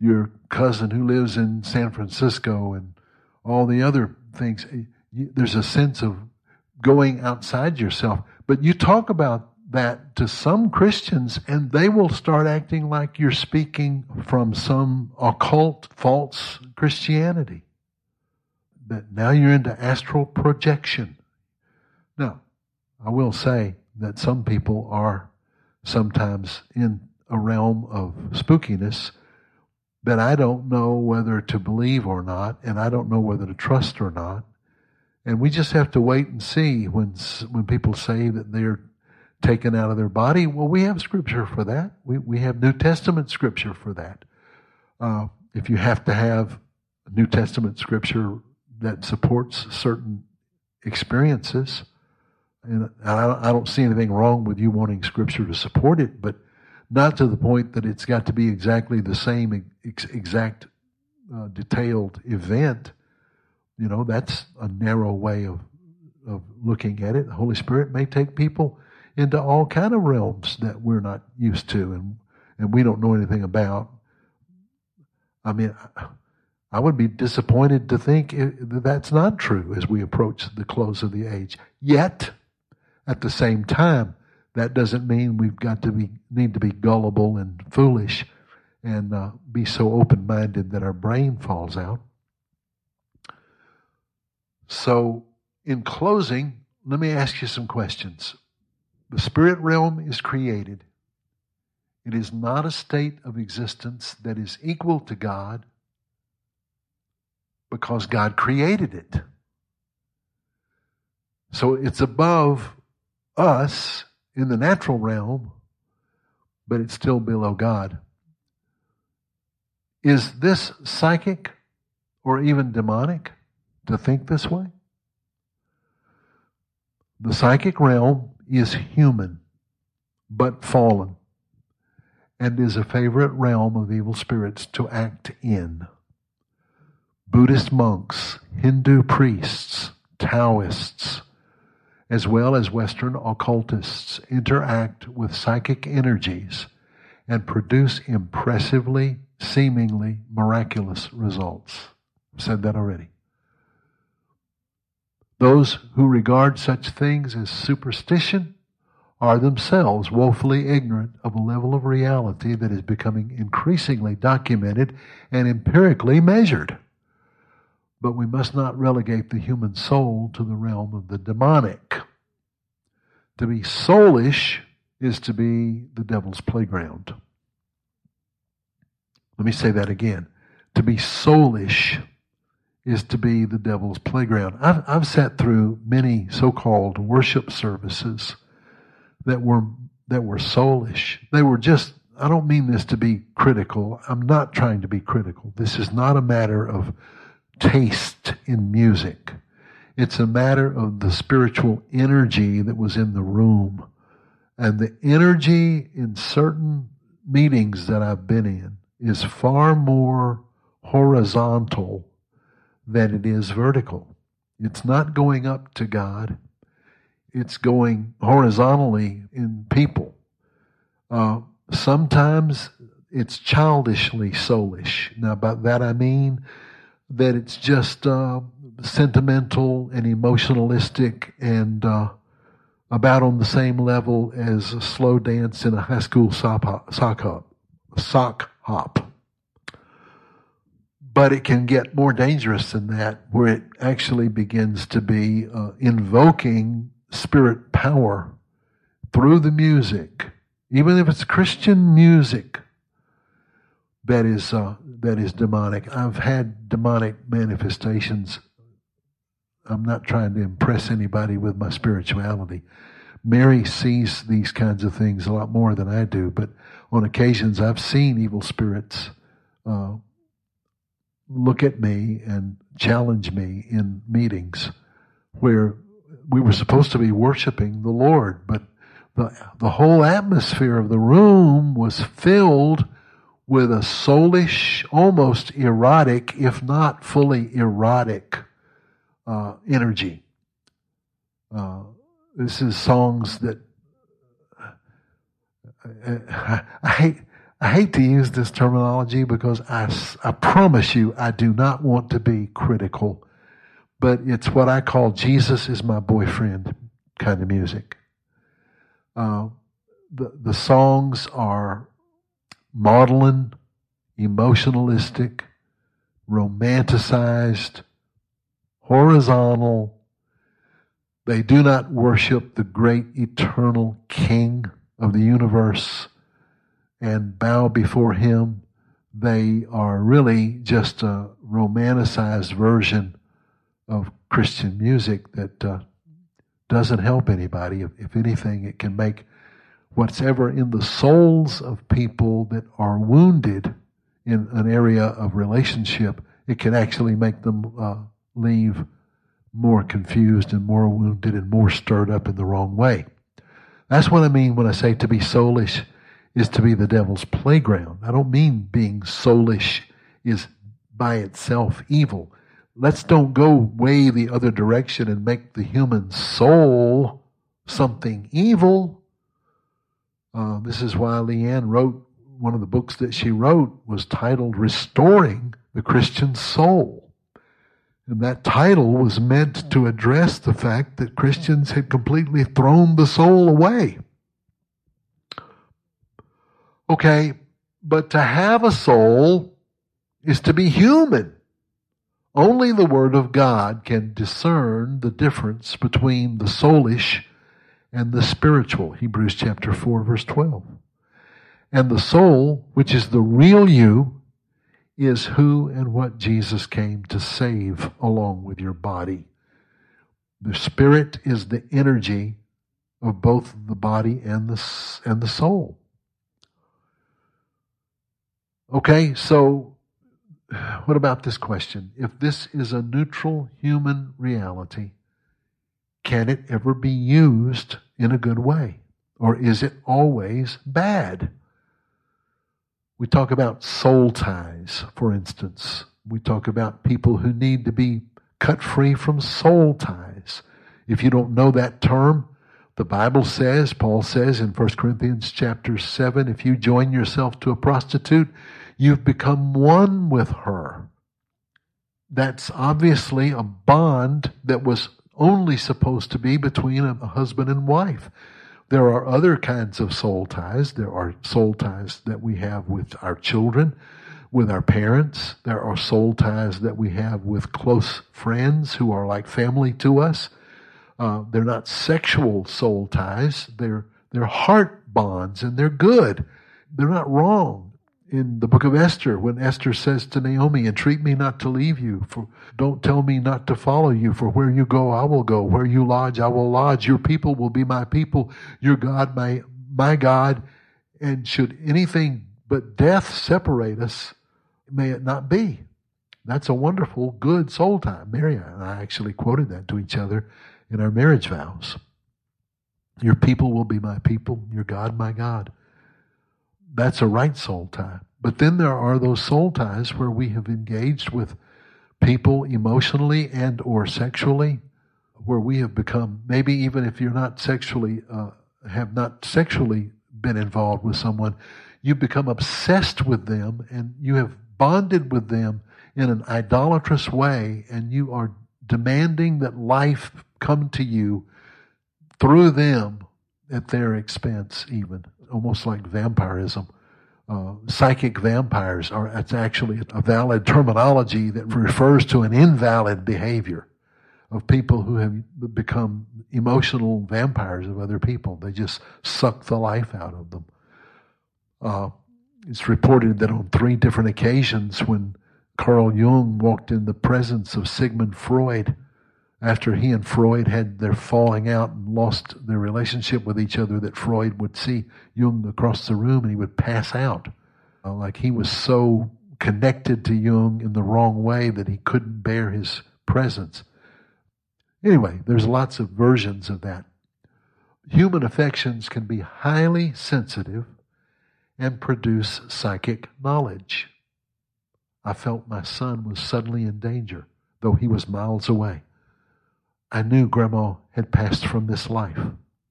your cousin who lives in San Francisco and all the other things. There's a sense of going outside yourself. But you talk about that to some Christians, and they will start acting like you're speaking from some occult, false Christianity. That now you're into astral projection. Now, I will say that some people are sometimes in a realm of spookiness that I don't know whether to believe or not, and I don't know whether to trust or not. And we just have to wait and see when when people say that they're taken out of their body. Well, we have scripture for that. We we have New Testament scripture for that. Uh, if you have to have New Testament scripture that supports certain experiences, and I don't, see anything wrong with you wanting scripture to support it, but not to the point that it's got to be exactly the same ex- exact uh, detailed event. You know, that's a narrow way of of looking at it. The Holy Spirit may take people into all kind of realms that we're not used to and and we don't know anything about. I mean, I would be disappointed to think that that's not true as we approach the close of the age. Yet, at the same time, that doesn't mean we've got to be need to be gullible and foolish and uh, be so open minded that our brain falls out. So, in closing, let me ask you some questions. The spirit realm is created. It is not a state of existence that is equal to God because God created it. So it's above us in the natural realm, but it's still below God. Is this psychic or even demonic to think this way? The psychic realm is human, but fallen, and is a favorite realm of evil spirits to act in. Buddhist monks, Hindu priests, Taoists, as well as Western occultists interact with psychic energies and produce impressively, seemingly miraculous results. I've said that already. Those who regard such things as superstition are themselves woefully ignorant of a level of reality that is becoming increasingly documented and empirically measured. But we must not relegate the human soul to the realm of the demonic. To be soulish is to be the devil's playground. Let me say that again. To be soulish is to be the devil's playground. I've, I've sat through many so-called worship services that were that were soulish. They were just. I don't mean this to be critical. I'm not trying to be critical. This is not a matter of taste in music. It's a matter of the spiritual energy that was in the room. And the energy in certain meetings that I've been in is far more horizontal than it is vertical. It's not going up to God, it's going horizontally in people. Uh, sometimes it's childishly soulish. Now, by that I mean that it's just uh, sentimental and emotionalistic and uh, about on the same level as a slow dance in a high school sock hop. Sock hop. But it can get more dangerous than that, where it actually begins to be uh, invoking spirit power through the music, even if it's Christian music that is uh, that is demonic. I've had demonic manifestations. I'm not trying to impress anybody with my spirituality. Mary sees these kinds of things a lot more than I do, but on occasions I've seen evil spirits uh, look at me and challenge me in meetings where we were supposed to be worshiping the Lord, but the, the whole atmosphere of the room was filled with a soulish, almost erotic, if not fully erotic, uh, energy. Uh, this is songs that I, I, hate. I hate to use this terminology because I, I promise you I do not want to be critical, but it's what I call Jesus is my boyfriend kind of music. Uh, the, the songs are maudlin, emotionalistic, romanticized, horizontal. They do not worship the great eternal King of the universe and bow before him. They are really just a romanticized version of Christian music that uh, doesn't help anybody. If, if anything, it can make what's ever in the souls of people that are wounded in an area of relationship, it can actually make them uh, leave more confused and more wounded and more stirred up in the wrong way. That's what I mean when I say to be soulish is to be the devil's playground. I don't mean being soulish is by itself evil. Let's don't go way the other direction and make the human soul something evil. Uh, this is why Leanne wrote one of the books that she wrote was titled Restoring the Christian Soul. And that title was meant to address the fact that Christians had completely thrown the soul away. Okay, but to have a soul is to be human. Only the Word of God can discern the difference between the soulish and the spiritual. Hebrews chapter 4, verse 12. And the soul, which is the real you, is who and what Jesus came to save along with your body. The spirit is the energy of both the body and the, and the soul. Okay, so what about this question? If this is a neutral human reality, can it ever be used in a good way? Or is it always bad? We talk about soul ties, for instance. We talk about people who need to be cut free from soul ties. If you don't know that term, the Bible says, Paul says in 1 Corinthians chapter 7, if you join yourself to a prostitute, You've become one with her. That's obviously a bond that was only supposed to be between a husband and wife. There are other kinds of soul ties. There are soul ties that we have with our children, with our parents. There are soul ties that we have with close friends who are like family to us. Uh, they're not sexual soul ties. They're, they're heart bonds and they're good. They're not wrong in the book of Esther when Esther says to Naomi, entreat me not to leave you, for don't tell me not to follow you, for where you go I will go, where you lodge I will lodge, your people will be my people, your God my my God, and should anything but death separate us, may it not be. That's a wonderful, good soul time. Mary and I actually quoted that to each other in our marriage vows. Your people will be my people, your God my God that's a right soul tie. But then there are those soul ties where we have engaged with people emotionally and or sexually, where we have become maybe even if you're not sexually uh, have not sexually been involved with someone, you become obsessed with them and you have bonded with them in an idolatrous way, and you are demanding that life come to you through them at their expense, even almost like vampirism. Uh, psychic vampires are it's actually a valid terminology that refers to an invalid behavior of people who have become emotional vampires of other people. They just suck the life out of them. Uh, it's reported that on three different occasions when Carl Jung walked in the presence of Sigmund Freud, after he and Freud had their falling out and lost their relationship with each other, that Freud would see Jung across the room and he would pass out. Uh, like he was so connected to Jung in the wrong way that he couldn't bear his presence. Anyway, there's lots of versions of that. Human affections can be highly sensitive and produce psychic knowledge. I felt my son was suddenly in danger, though he was miles away. I knew Grandma had passed from this life,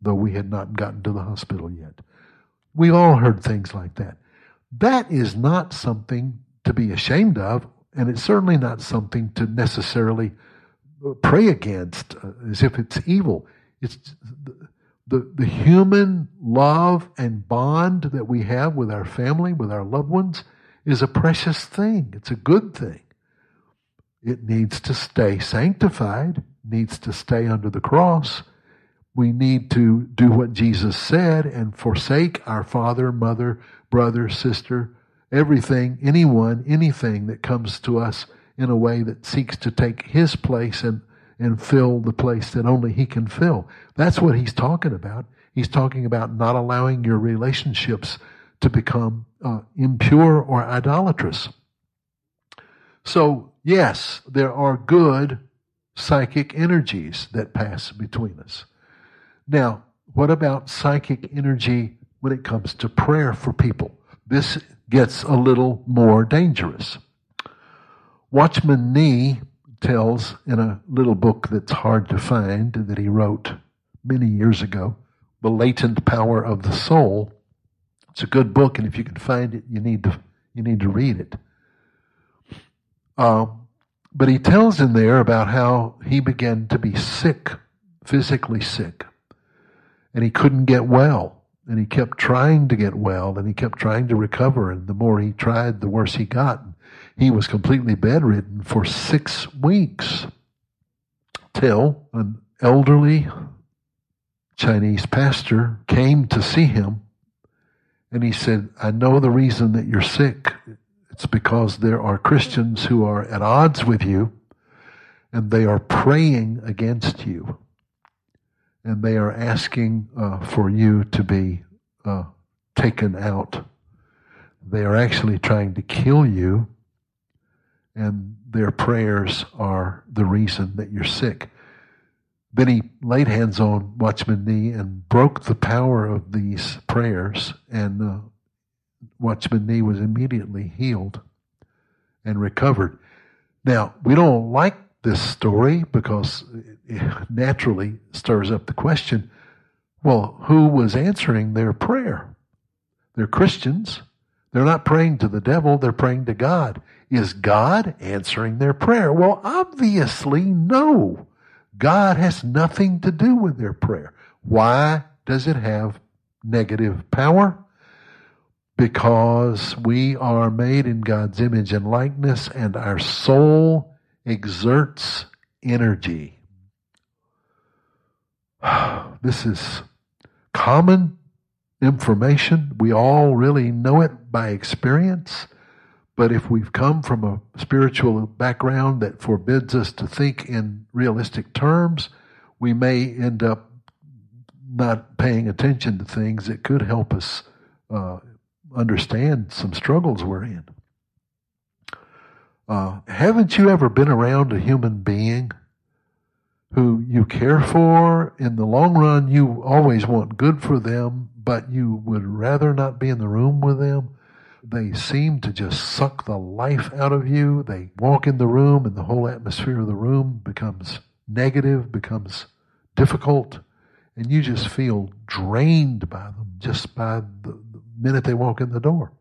though we had not gotten to the hospital yet. We all heard things like that. That is not something to be ashamed of, and it's certainly not something to necessarily pray against uh, as if it's evil. It's the, the human love and bond that we have with our family, with our loved ones, is a precious thing. It's a good thing. It needs to stay sanctified, needs to stay under the cross. We need to do what Jesus said and forsake our father, mother, brother, sister, everything, anyone, anything that comes to us in a way that seeks to take his place and, and fill the place that only he can fill. That's what he's talking about. He's talking about not allowing your relationships to become uh, impure or idolatrous. So, yes, there are good psychic energies that pass between us. Now, what about psychic energy when it comes to prayer for people? This gets a little more dangerous. Watchman Nee tells in a little book that's hard to find that he wrote many years ago, The Latent Power of the Soul. It's a good book, and if you can find it, you need to, you need to read it. Um, but he tells in there about how he began to be sick, physically sick, and he couldn't get well. And he kept trying to get well, and he kept trying to recover. And the more he tried, the worse he got. He was completely bedridden for six weeks till an elderly Chinese pastor came to see him and he said, I know the reason that you're sick. It's because there are Christians who are at odds with you and they are praying against you. And they are asking uh, for you to be uh, taken out. They are actually trying to kill you and their prayers are the reason that you're sick. Then he laid hands on Watchman Nee and broke the power of these prayers, and uh, Watchman Nee was immediately healed and recovered. Now, we don't like this story because it naturally stirs up the question well, who was answering their prayer? They're Christians. They're not praying to the devil, they're praying to God. Is God answering their prayer? Well, obviously, no. God has nothing to do with their prayer. Why does it have negative power? Because we are made in God's image and likeness, and our soul exerts energy. This is common information. We all really know it by experience. But if we've come from a spiritual background that forbids us to think in realistic terms, we may end up not paying attention to things that could help us uh, understand some struggles we're in. Uh, haven't you ever been around a human being who you care for? In the long run, you always want good for them, but you would rather not be in the room with them? They seem to just suck the life out of you. They walk in the room, and the whole atmosphere of the room becomes negative, becomes difficult, and you just feel drained by them just by the, minute they walk in the door.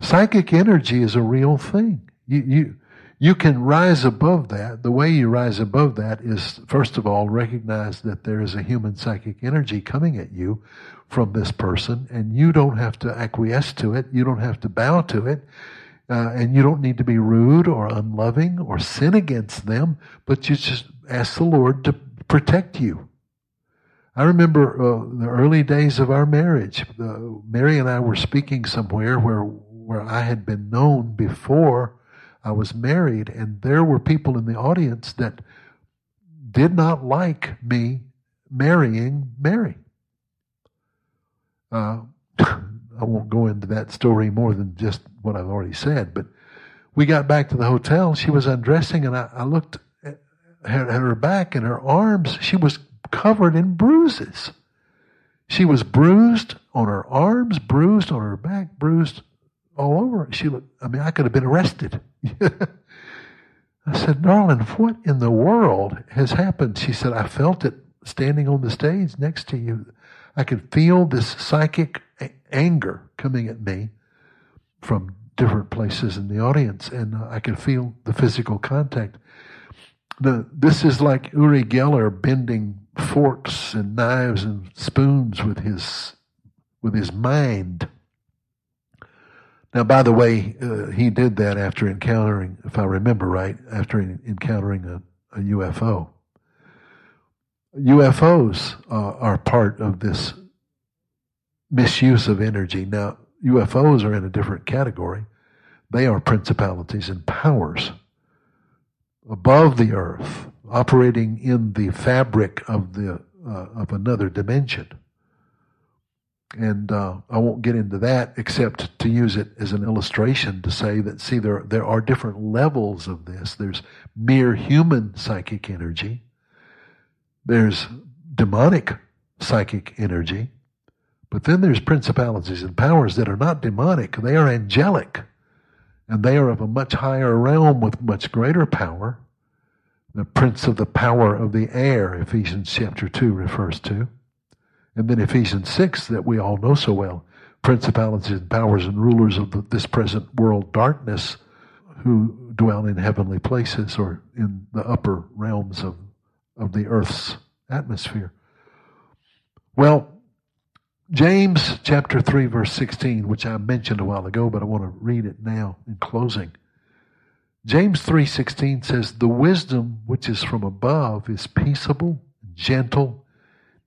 Psychic energy is a real thing. You, you, you can rise above that. The way you rise above that is, first of all, recognize that there is a human psychic energy coming at you from this person, and you don't have to acquiesce to it. You don't have to bow to it. Uh, and you don't need to be rude or unloving or sin against them, but you just ask the Lord to protect you. I remember uh, the early days of our marriage. Uh, Mary and I were speaking somewhere where where I had been known before I was married, and there were people in the audience that did not like me marrying Mary. Uh, I won't go into that story more than just what I've already said, but we got back to the hotel. She was undressing, and I, I looked at her, at her back and her arms. She was covered in bruises. She was bruised on her arms, bruised on her back, bruised all over. She looked, I mean, I could have been arrested. I said, darling, what in the world has happened? She said, I felt it standing on the stage next to you. I could feel this psychic anger coming at me from different places in the audience, and uh, I could feel the physical contact. The, this is like Uri Geller bending forks and knives and spoons with his with his mind. Now, by the way, uh, he did that after encountering, if I remember right, after encountering a, a UFO. UFOs uh, are part of this misuse of energy. Now, UFOs are in a different category. They are principalities and powers above the earth, operating in the fabric of the uh, of another dimension. And uh, I won't get into that except to use it as an illustration to say that see there there are different levels of this. There's mere human psychic energy. There's demonic psychic energy. But then there's principalities and powers that are not demonic. They are angelic. And they are of a much higher realm with much greater power. The prince of the power of the air, Ephesians chapter 2 refers to. And then Ephesians 6, that we all know so well principalities and powers and rulers of the, this present world darkness who dwell in heavenly places or in the upper realms of, of the earth's atmosphere. Well, James chapter 3 verse 16, which I mentioned a while ago, but I want to read it now in closing. James 3:16 says, "The wisdom which is from above is peaceable, gentle,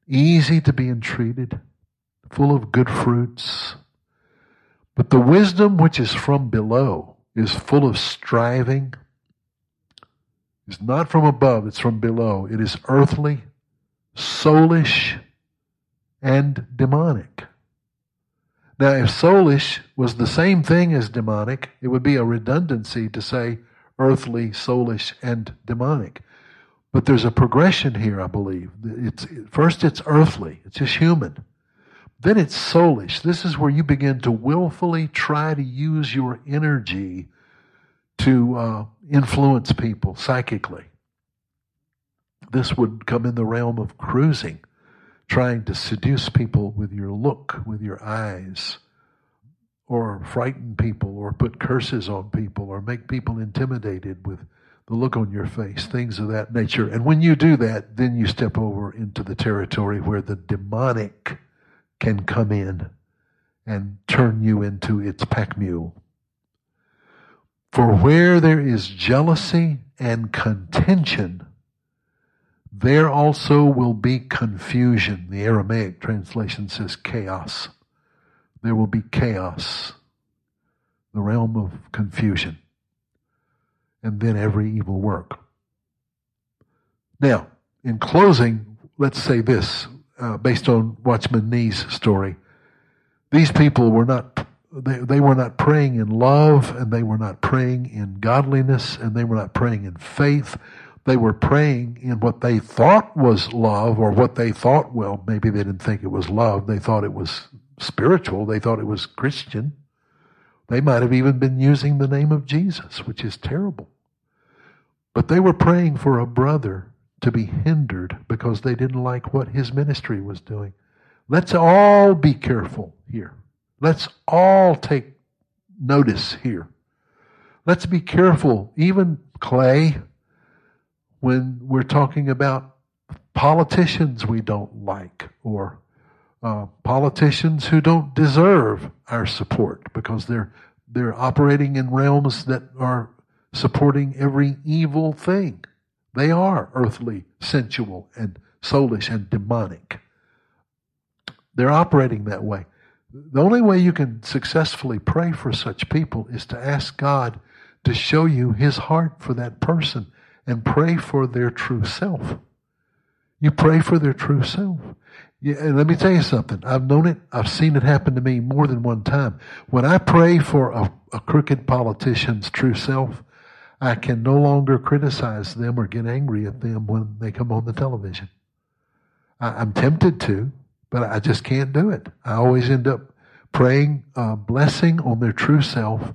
easy to be entreated, full of good fruits. But the wisdom which is from below is full of striving. It's not from above, it's from below. It is earthly, soulish, and demonic. Now, if soulish was the same thing as demonic, it would be a redundancy to say earthly, soulish, and demonic. But there's a progression here, I believe. It's, first, it's earthly, it's just human. Then it's soulish. This is where you begin to willfully try to use your energy to uh, influence people psychically. This would come in the realm of cruising, trying to seduce people with your look, with your eyes, or frighten people, or put curses on people, or make people intimidated with the look on your face, things of that nature. And when you do that, then you step over into the territory where the demonic can come in and turn you into its pack mule. For where there is jealousy and contention, there also will be confusion. The Aramaic translation says chaos. There will be chaos, the realm of confusion and then every evil work. Now, in closing, let's say this, uh, based on Watchman Nee's story. These people were not, they, they were not praying in love, and they were not praying in godliness, and they were not praying in faith. They were praying in what they thought was love, or what they thought, well, maybe they didn't think it was love. They thought it was spiritual. They thought it was Christian. They might have even been using the name of Jesus, which is terrible. But they were praying for a brother to be hindered because they didn't like what his ministry was doing. Let's all be careful here. Let's all take notice here. Let's be careful, even Clay, when we're talking about politicians we don't like or uh, politicians who don't deserve our support because they're they're operating in realms that are supporting every evil thing. They are earthly, sensual, and soulish and demonic. They're operating that way. The only way you can successfully pray for such people is to ask God to show you his heart for that person and pray for their true self. You pray for their true self. Yeah, and let me tell you something. I've known it. I've seen it happen to me more than one time. When I pray for a, a crooked politician's true self, I can no longer criticize them or get angry at them when they come on the television. I, am tempted to, but I just can't do it. I always end up praying a blessing on their true self.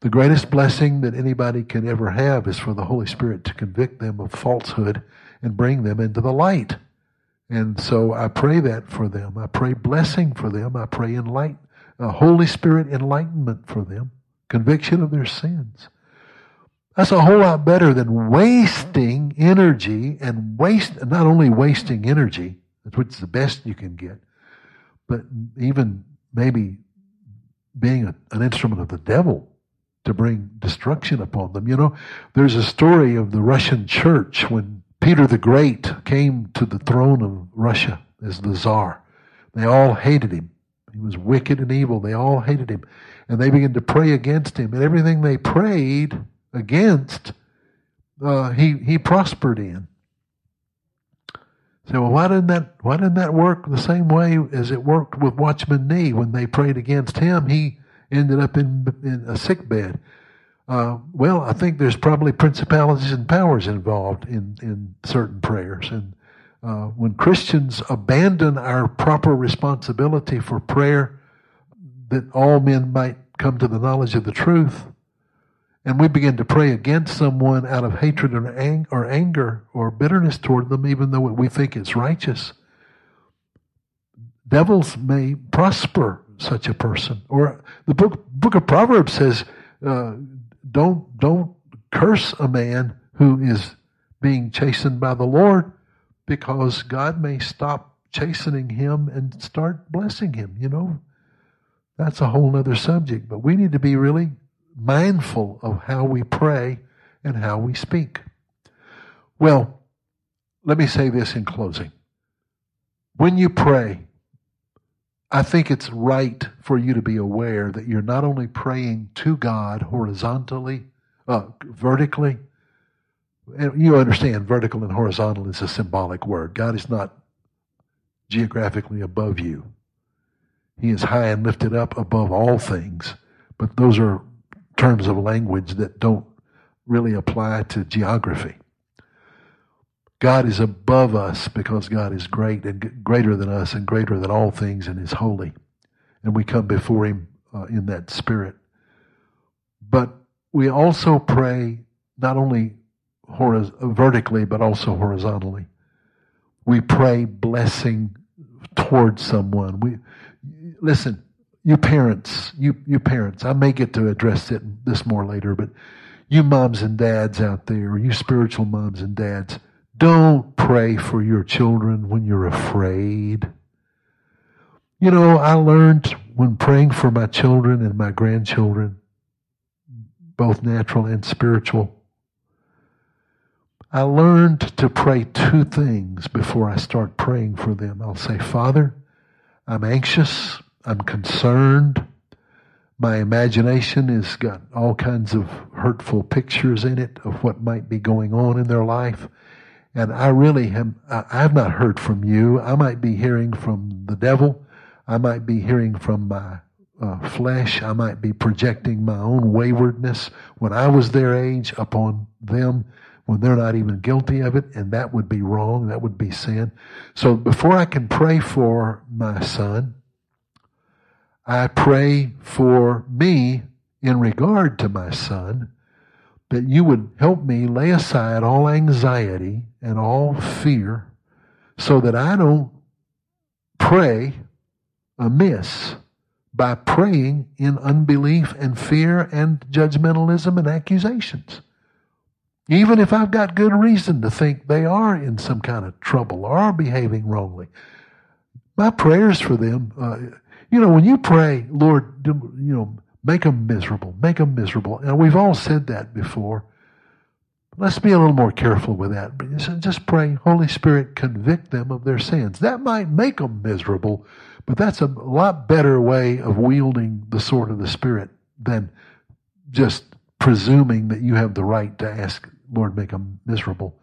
The greatest blessing that anybody can ever have is for the Holy Spirit to convict them of falsehood and bring them into the light. And so I pray that for them. I pray blessing for them. I pray enlighten, uh, Holy Spirit enlightenment for them, conviction of their sins. That's a whole lot better than wasting energy and waste, not only wasting energy, which is the best you can get, but even maybe being a, an instrument of the devil to bring destruction upon them. You know, there's a story of the Russian church when Peter the Great came to the throne of Russia as the czar. They all hated him. He was wicked and evil. They all hated him. And they began to pray against him. And everything they prayed against, uh, he, he prospered in. So well, why didn't that why didn't that work the same way as it worked with Watchman Nee when they prayed against him? He ended up in, in a sick bed. Uh, well, I think there's probably principalities and powers involved in, in certain prayers. And uh, when Christians abandon our proper responsibility for prayer, that all men might come to the knowledge of the truth, and we begin to pray against someone out of hatred or, ang- or anger or bitterness toward them, even though we think it's righteous, devils may prosper such a person. Or the book book of Proverbs says, uh, "Don't don't curse a man who is being chastened by the Lord, because God may stop chastening him and start blessing him." You know, that's a whole other subject. But we need to be really mindful of how we pray and how we speak. Well, let me say this in closing. When you pray, I think it's right for you to be aware that you're not only praying to God horizontally, uh, vertically. And you understand vertical and horizontal is a symbolic word. God is not geographically above you. He is high and lifted up above all things. But those are terms of language that don't really apply to geography. God is above us because God is great and greater than us and greater than all things and is holy. And we come before Him uh, in that spirit. But we also pray not only horiz- vertically, but also horizontally. We pray blessing towards someone. We listen, you parents, you you parents. I may get to address it, this more later, but you moms and dads out there, you spiritual moms and dads, don't pray for your children when you're afraid. You know, I learned when praying for my children and my grandchildren, both natural and spiritual, I learned to pray two things before I start praying for them. I'll say, Father, I'm anxious, I'm concerned, my imagination has got all kinds of hurtful pictures in it of what might be going on in their life. And I really have, I've not heard from you. I might be hearing from the devil. I might be hearing from my uh, flesh. I might be projecting my own waywardness when I was their age upon them when they're not even guilty of it. And that would be wrong. That would be sin. So before I can pray for my son, I pray for me in regard to my son that you would help me lay aside all anxiety and all fear so that I don't pray amiss by praying in unbelief and fear and judgmentalism and accusations. Even if I've got good reason to think they are in some kind of trouble or are behaving wrongly. My prayers for them, uh, you know, when you pray, Lord, you know, Make them miserable. Make them miserable. And we've all said that before. Let's be a little more careful with that. Just pray, Holy Spirit, convict them of their sins. That might make them miserable, but that's a lot better way of wielding the sword of the Spirit than just presuming that you have the right to ask, Lord, make them miserable.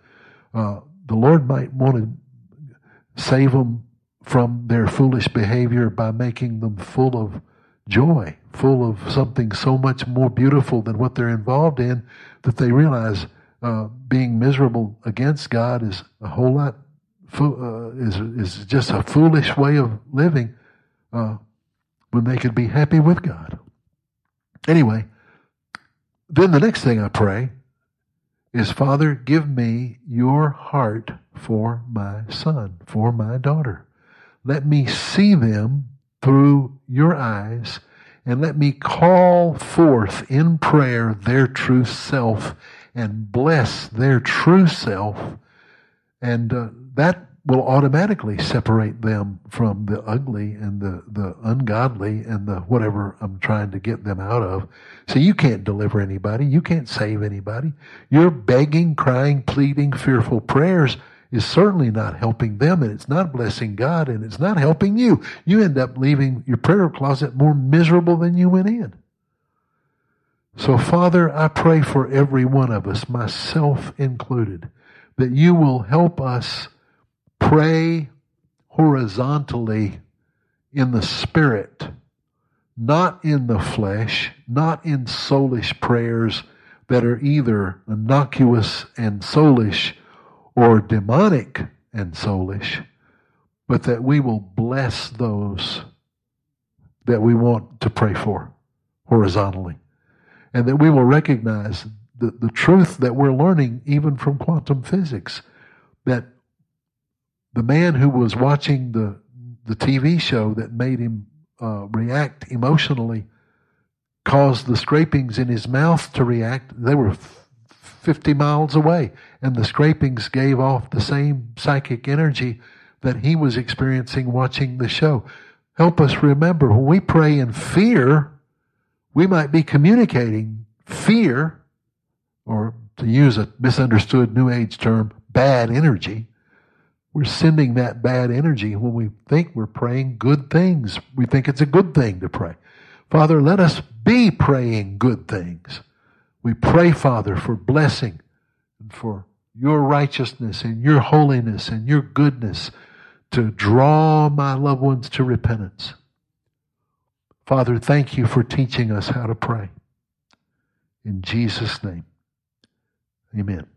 Uh, the Lord might want to save them from their foolish behavior by making them full of joy, full of something so much more beautiful than what they're involved in, that they realize uh, being miserable against God is a whole lot uh, is is just a foolish way of living uh, when they could be happy with God. Anyway, then the next thing I pray is, Father, give me your heart for my son, for my daughter. Let me see them through your eyes and let me call forth in prayer their true self and bless their true self. And uh, that will automatically separate them from the ugly and the, the ungodly and the whatever I'm trying to get them out of. So you can't deliver anybody. You can't save anybody. You're begging, crying, pleading, fearful prayers is certainly not helping them and it's not blessing God and it's not helping you. You end up leaving your prayer closet more miserable than you went in. So Father, I pray for every one of us, myself included, that you will help us pray horizontally in the spirit, not in the flesh, not in soulish prayers that are either innocuous and soulish or demonic and soulish, but that we will bless those that we want to pray for horizontally. And that we will recognize the, the truth that we're learning even from quantum physics that the man who was watching the the TV show that made him uh, react emotionally caused the scrapings in his mouth to react. They were 50 miles away, and the scrapings gave off the same psychic energy that he was experiencing watching the show. Help us remember when we pray in fear, we might be communicating fear, or to use a misunderstood New Age term, bad energy we're sending that bad energy when we think we're praying good things. We think it's a good thing to pray. Father, let us be praying good things. We pray, Father, for blessing and for your righteousness and your holiness and your goodness to draw my loved ones to repentance. Father, thank you for teaching us how to pray. In Jesus' name, amen.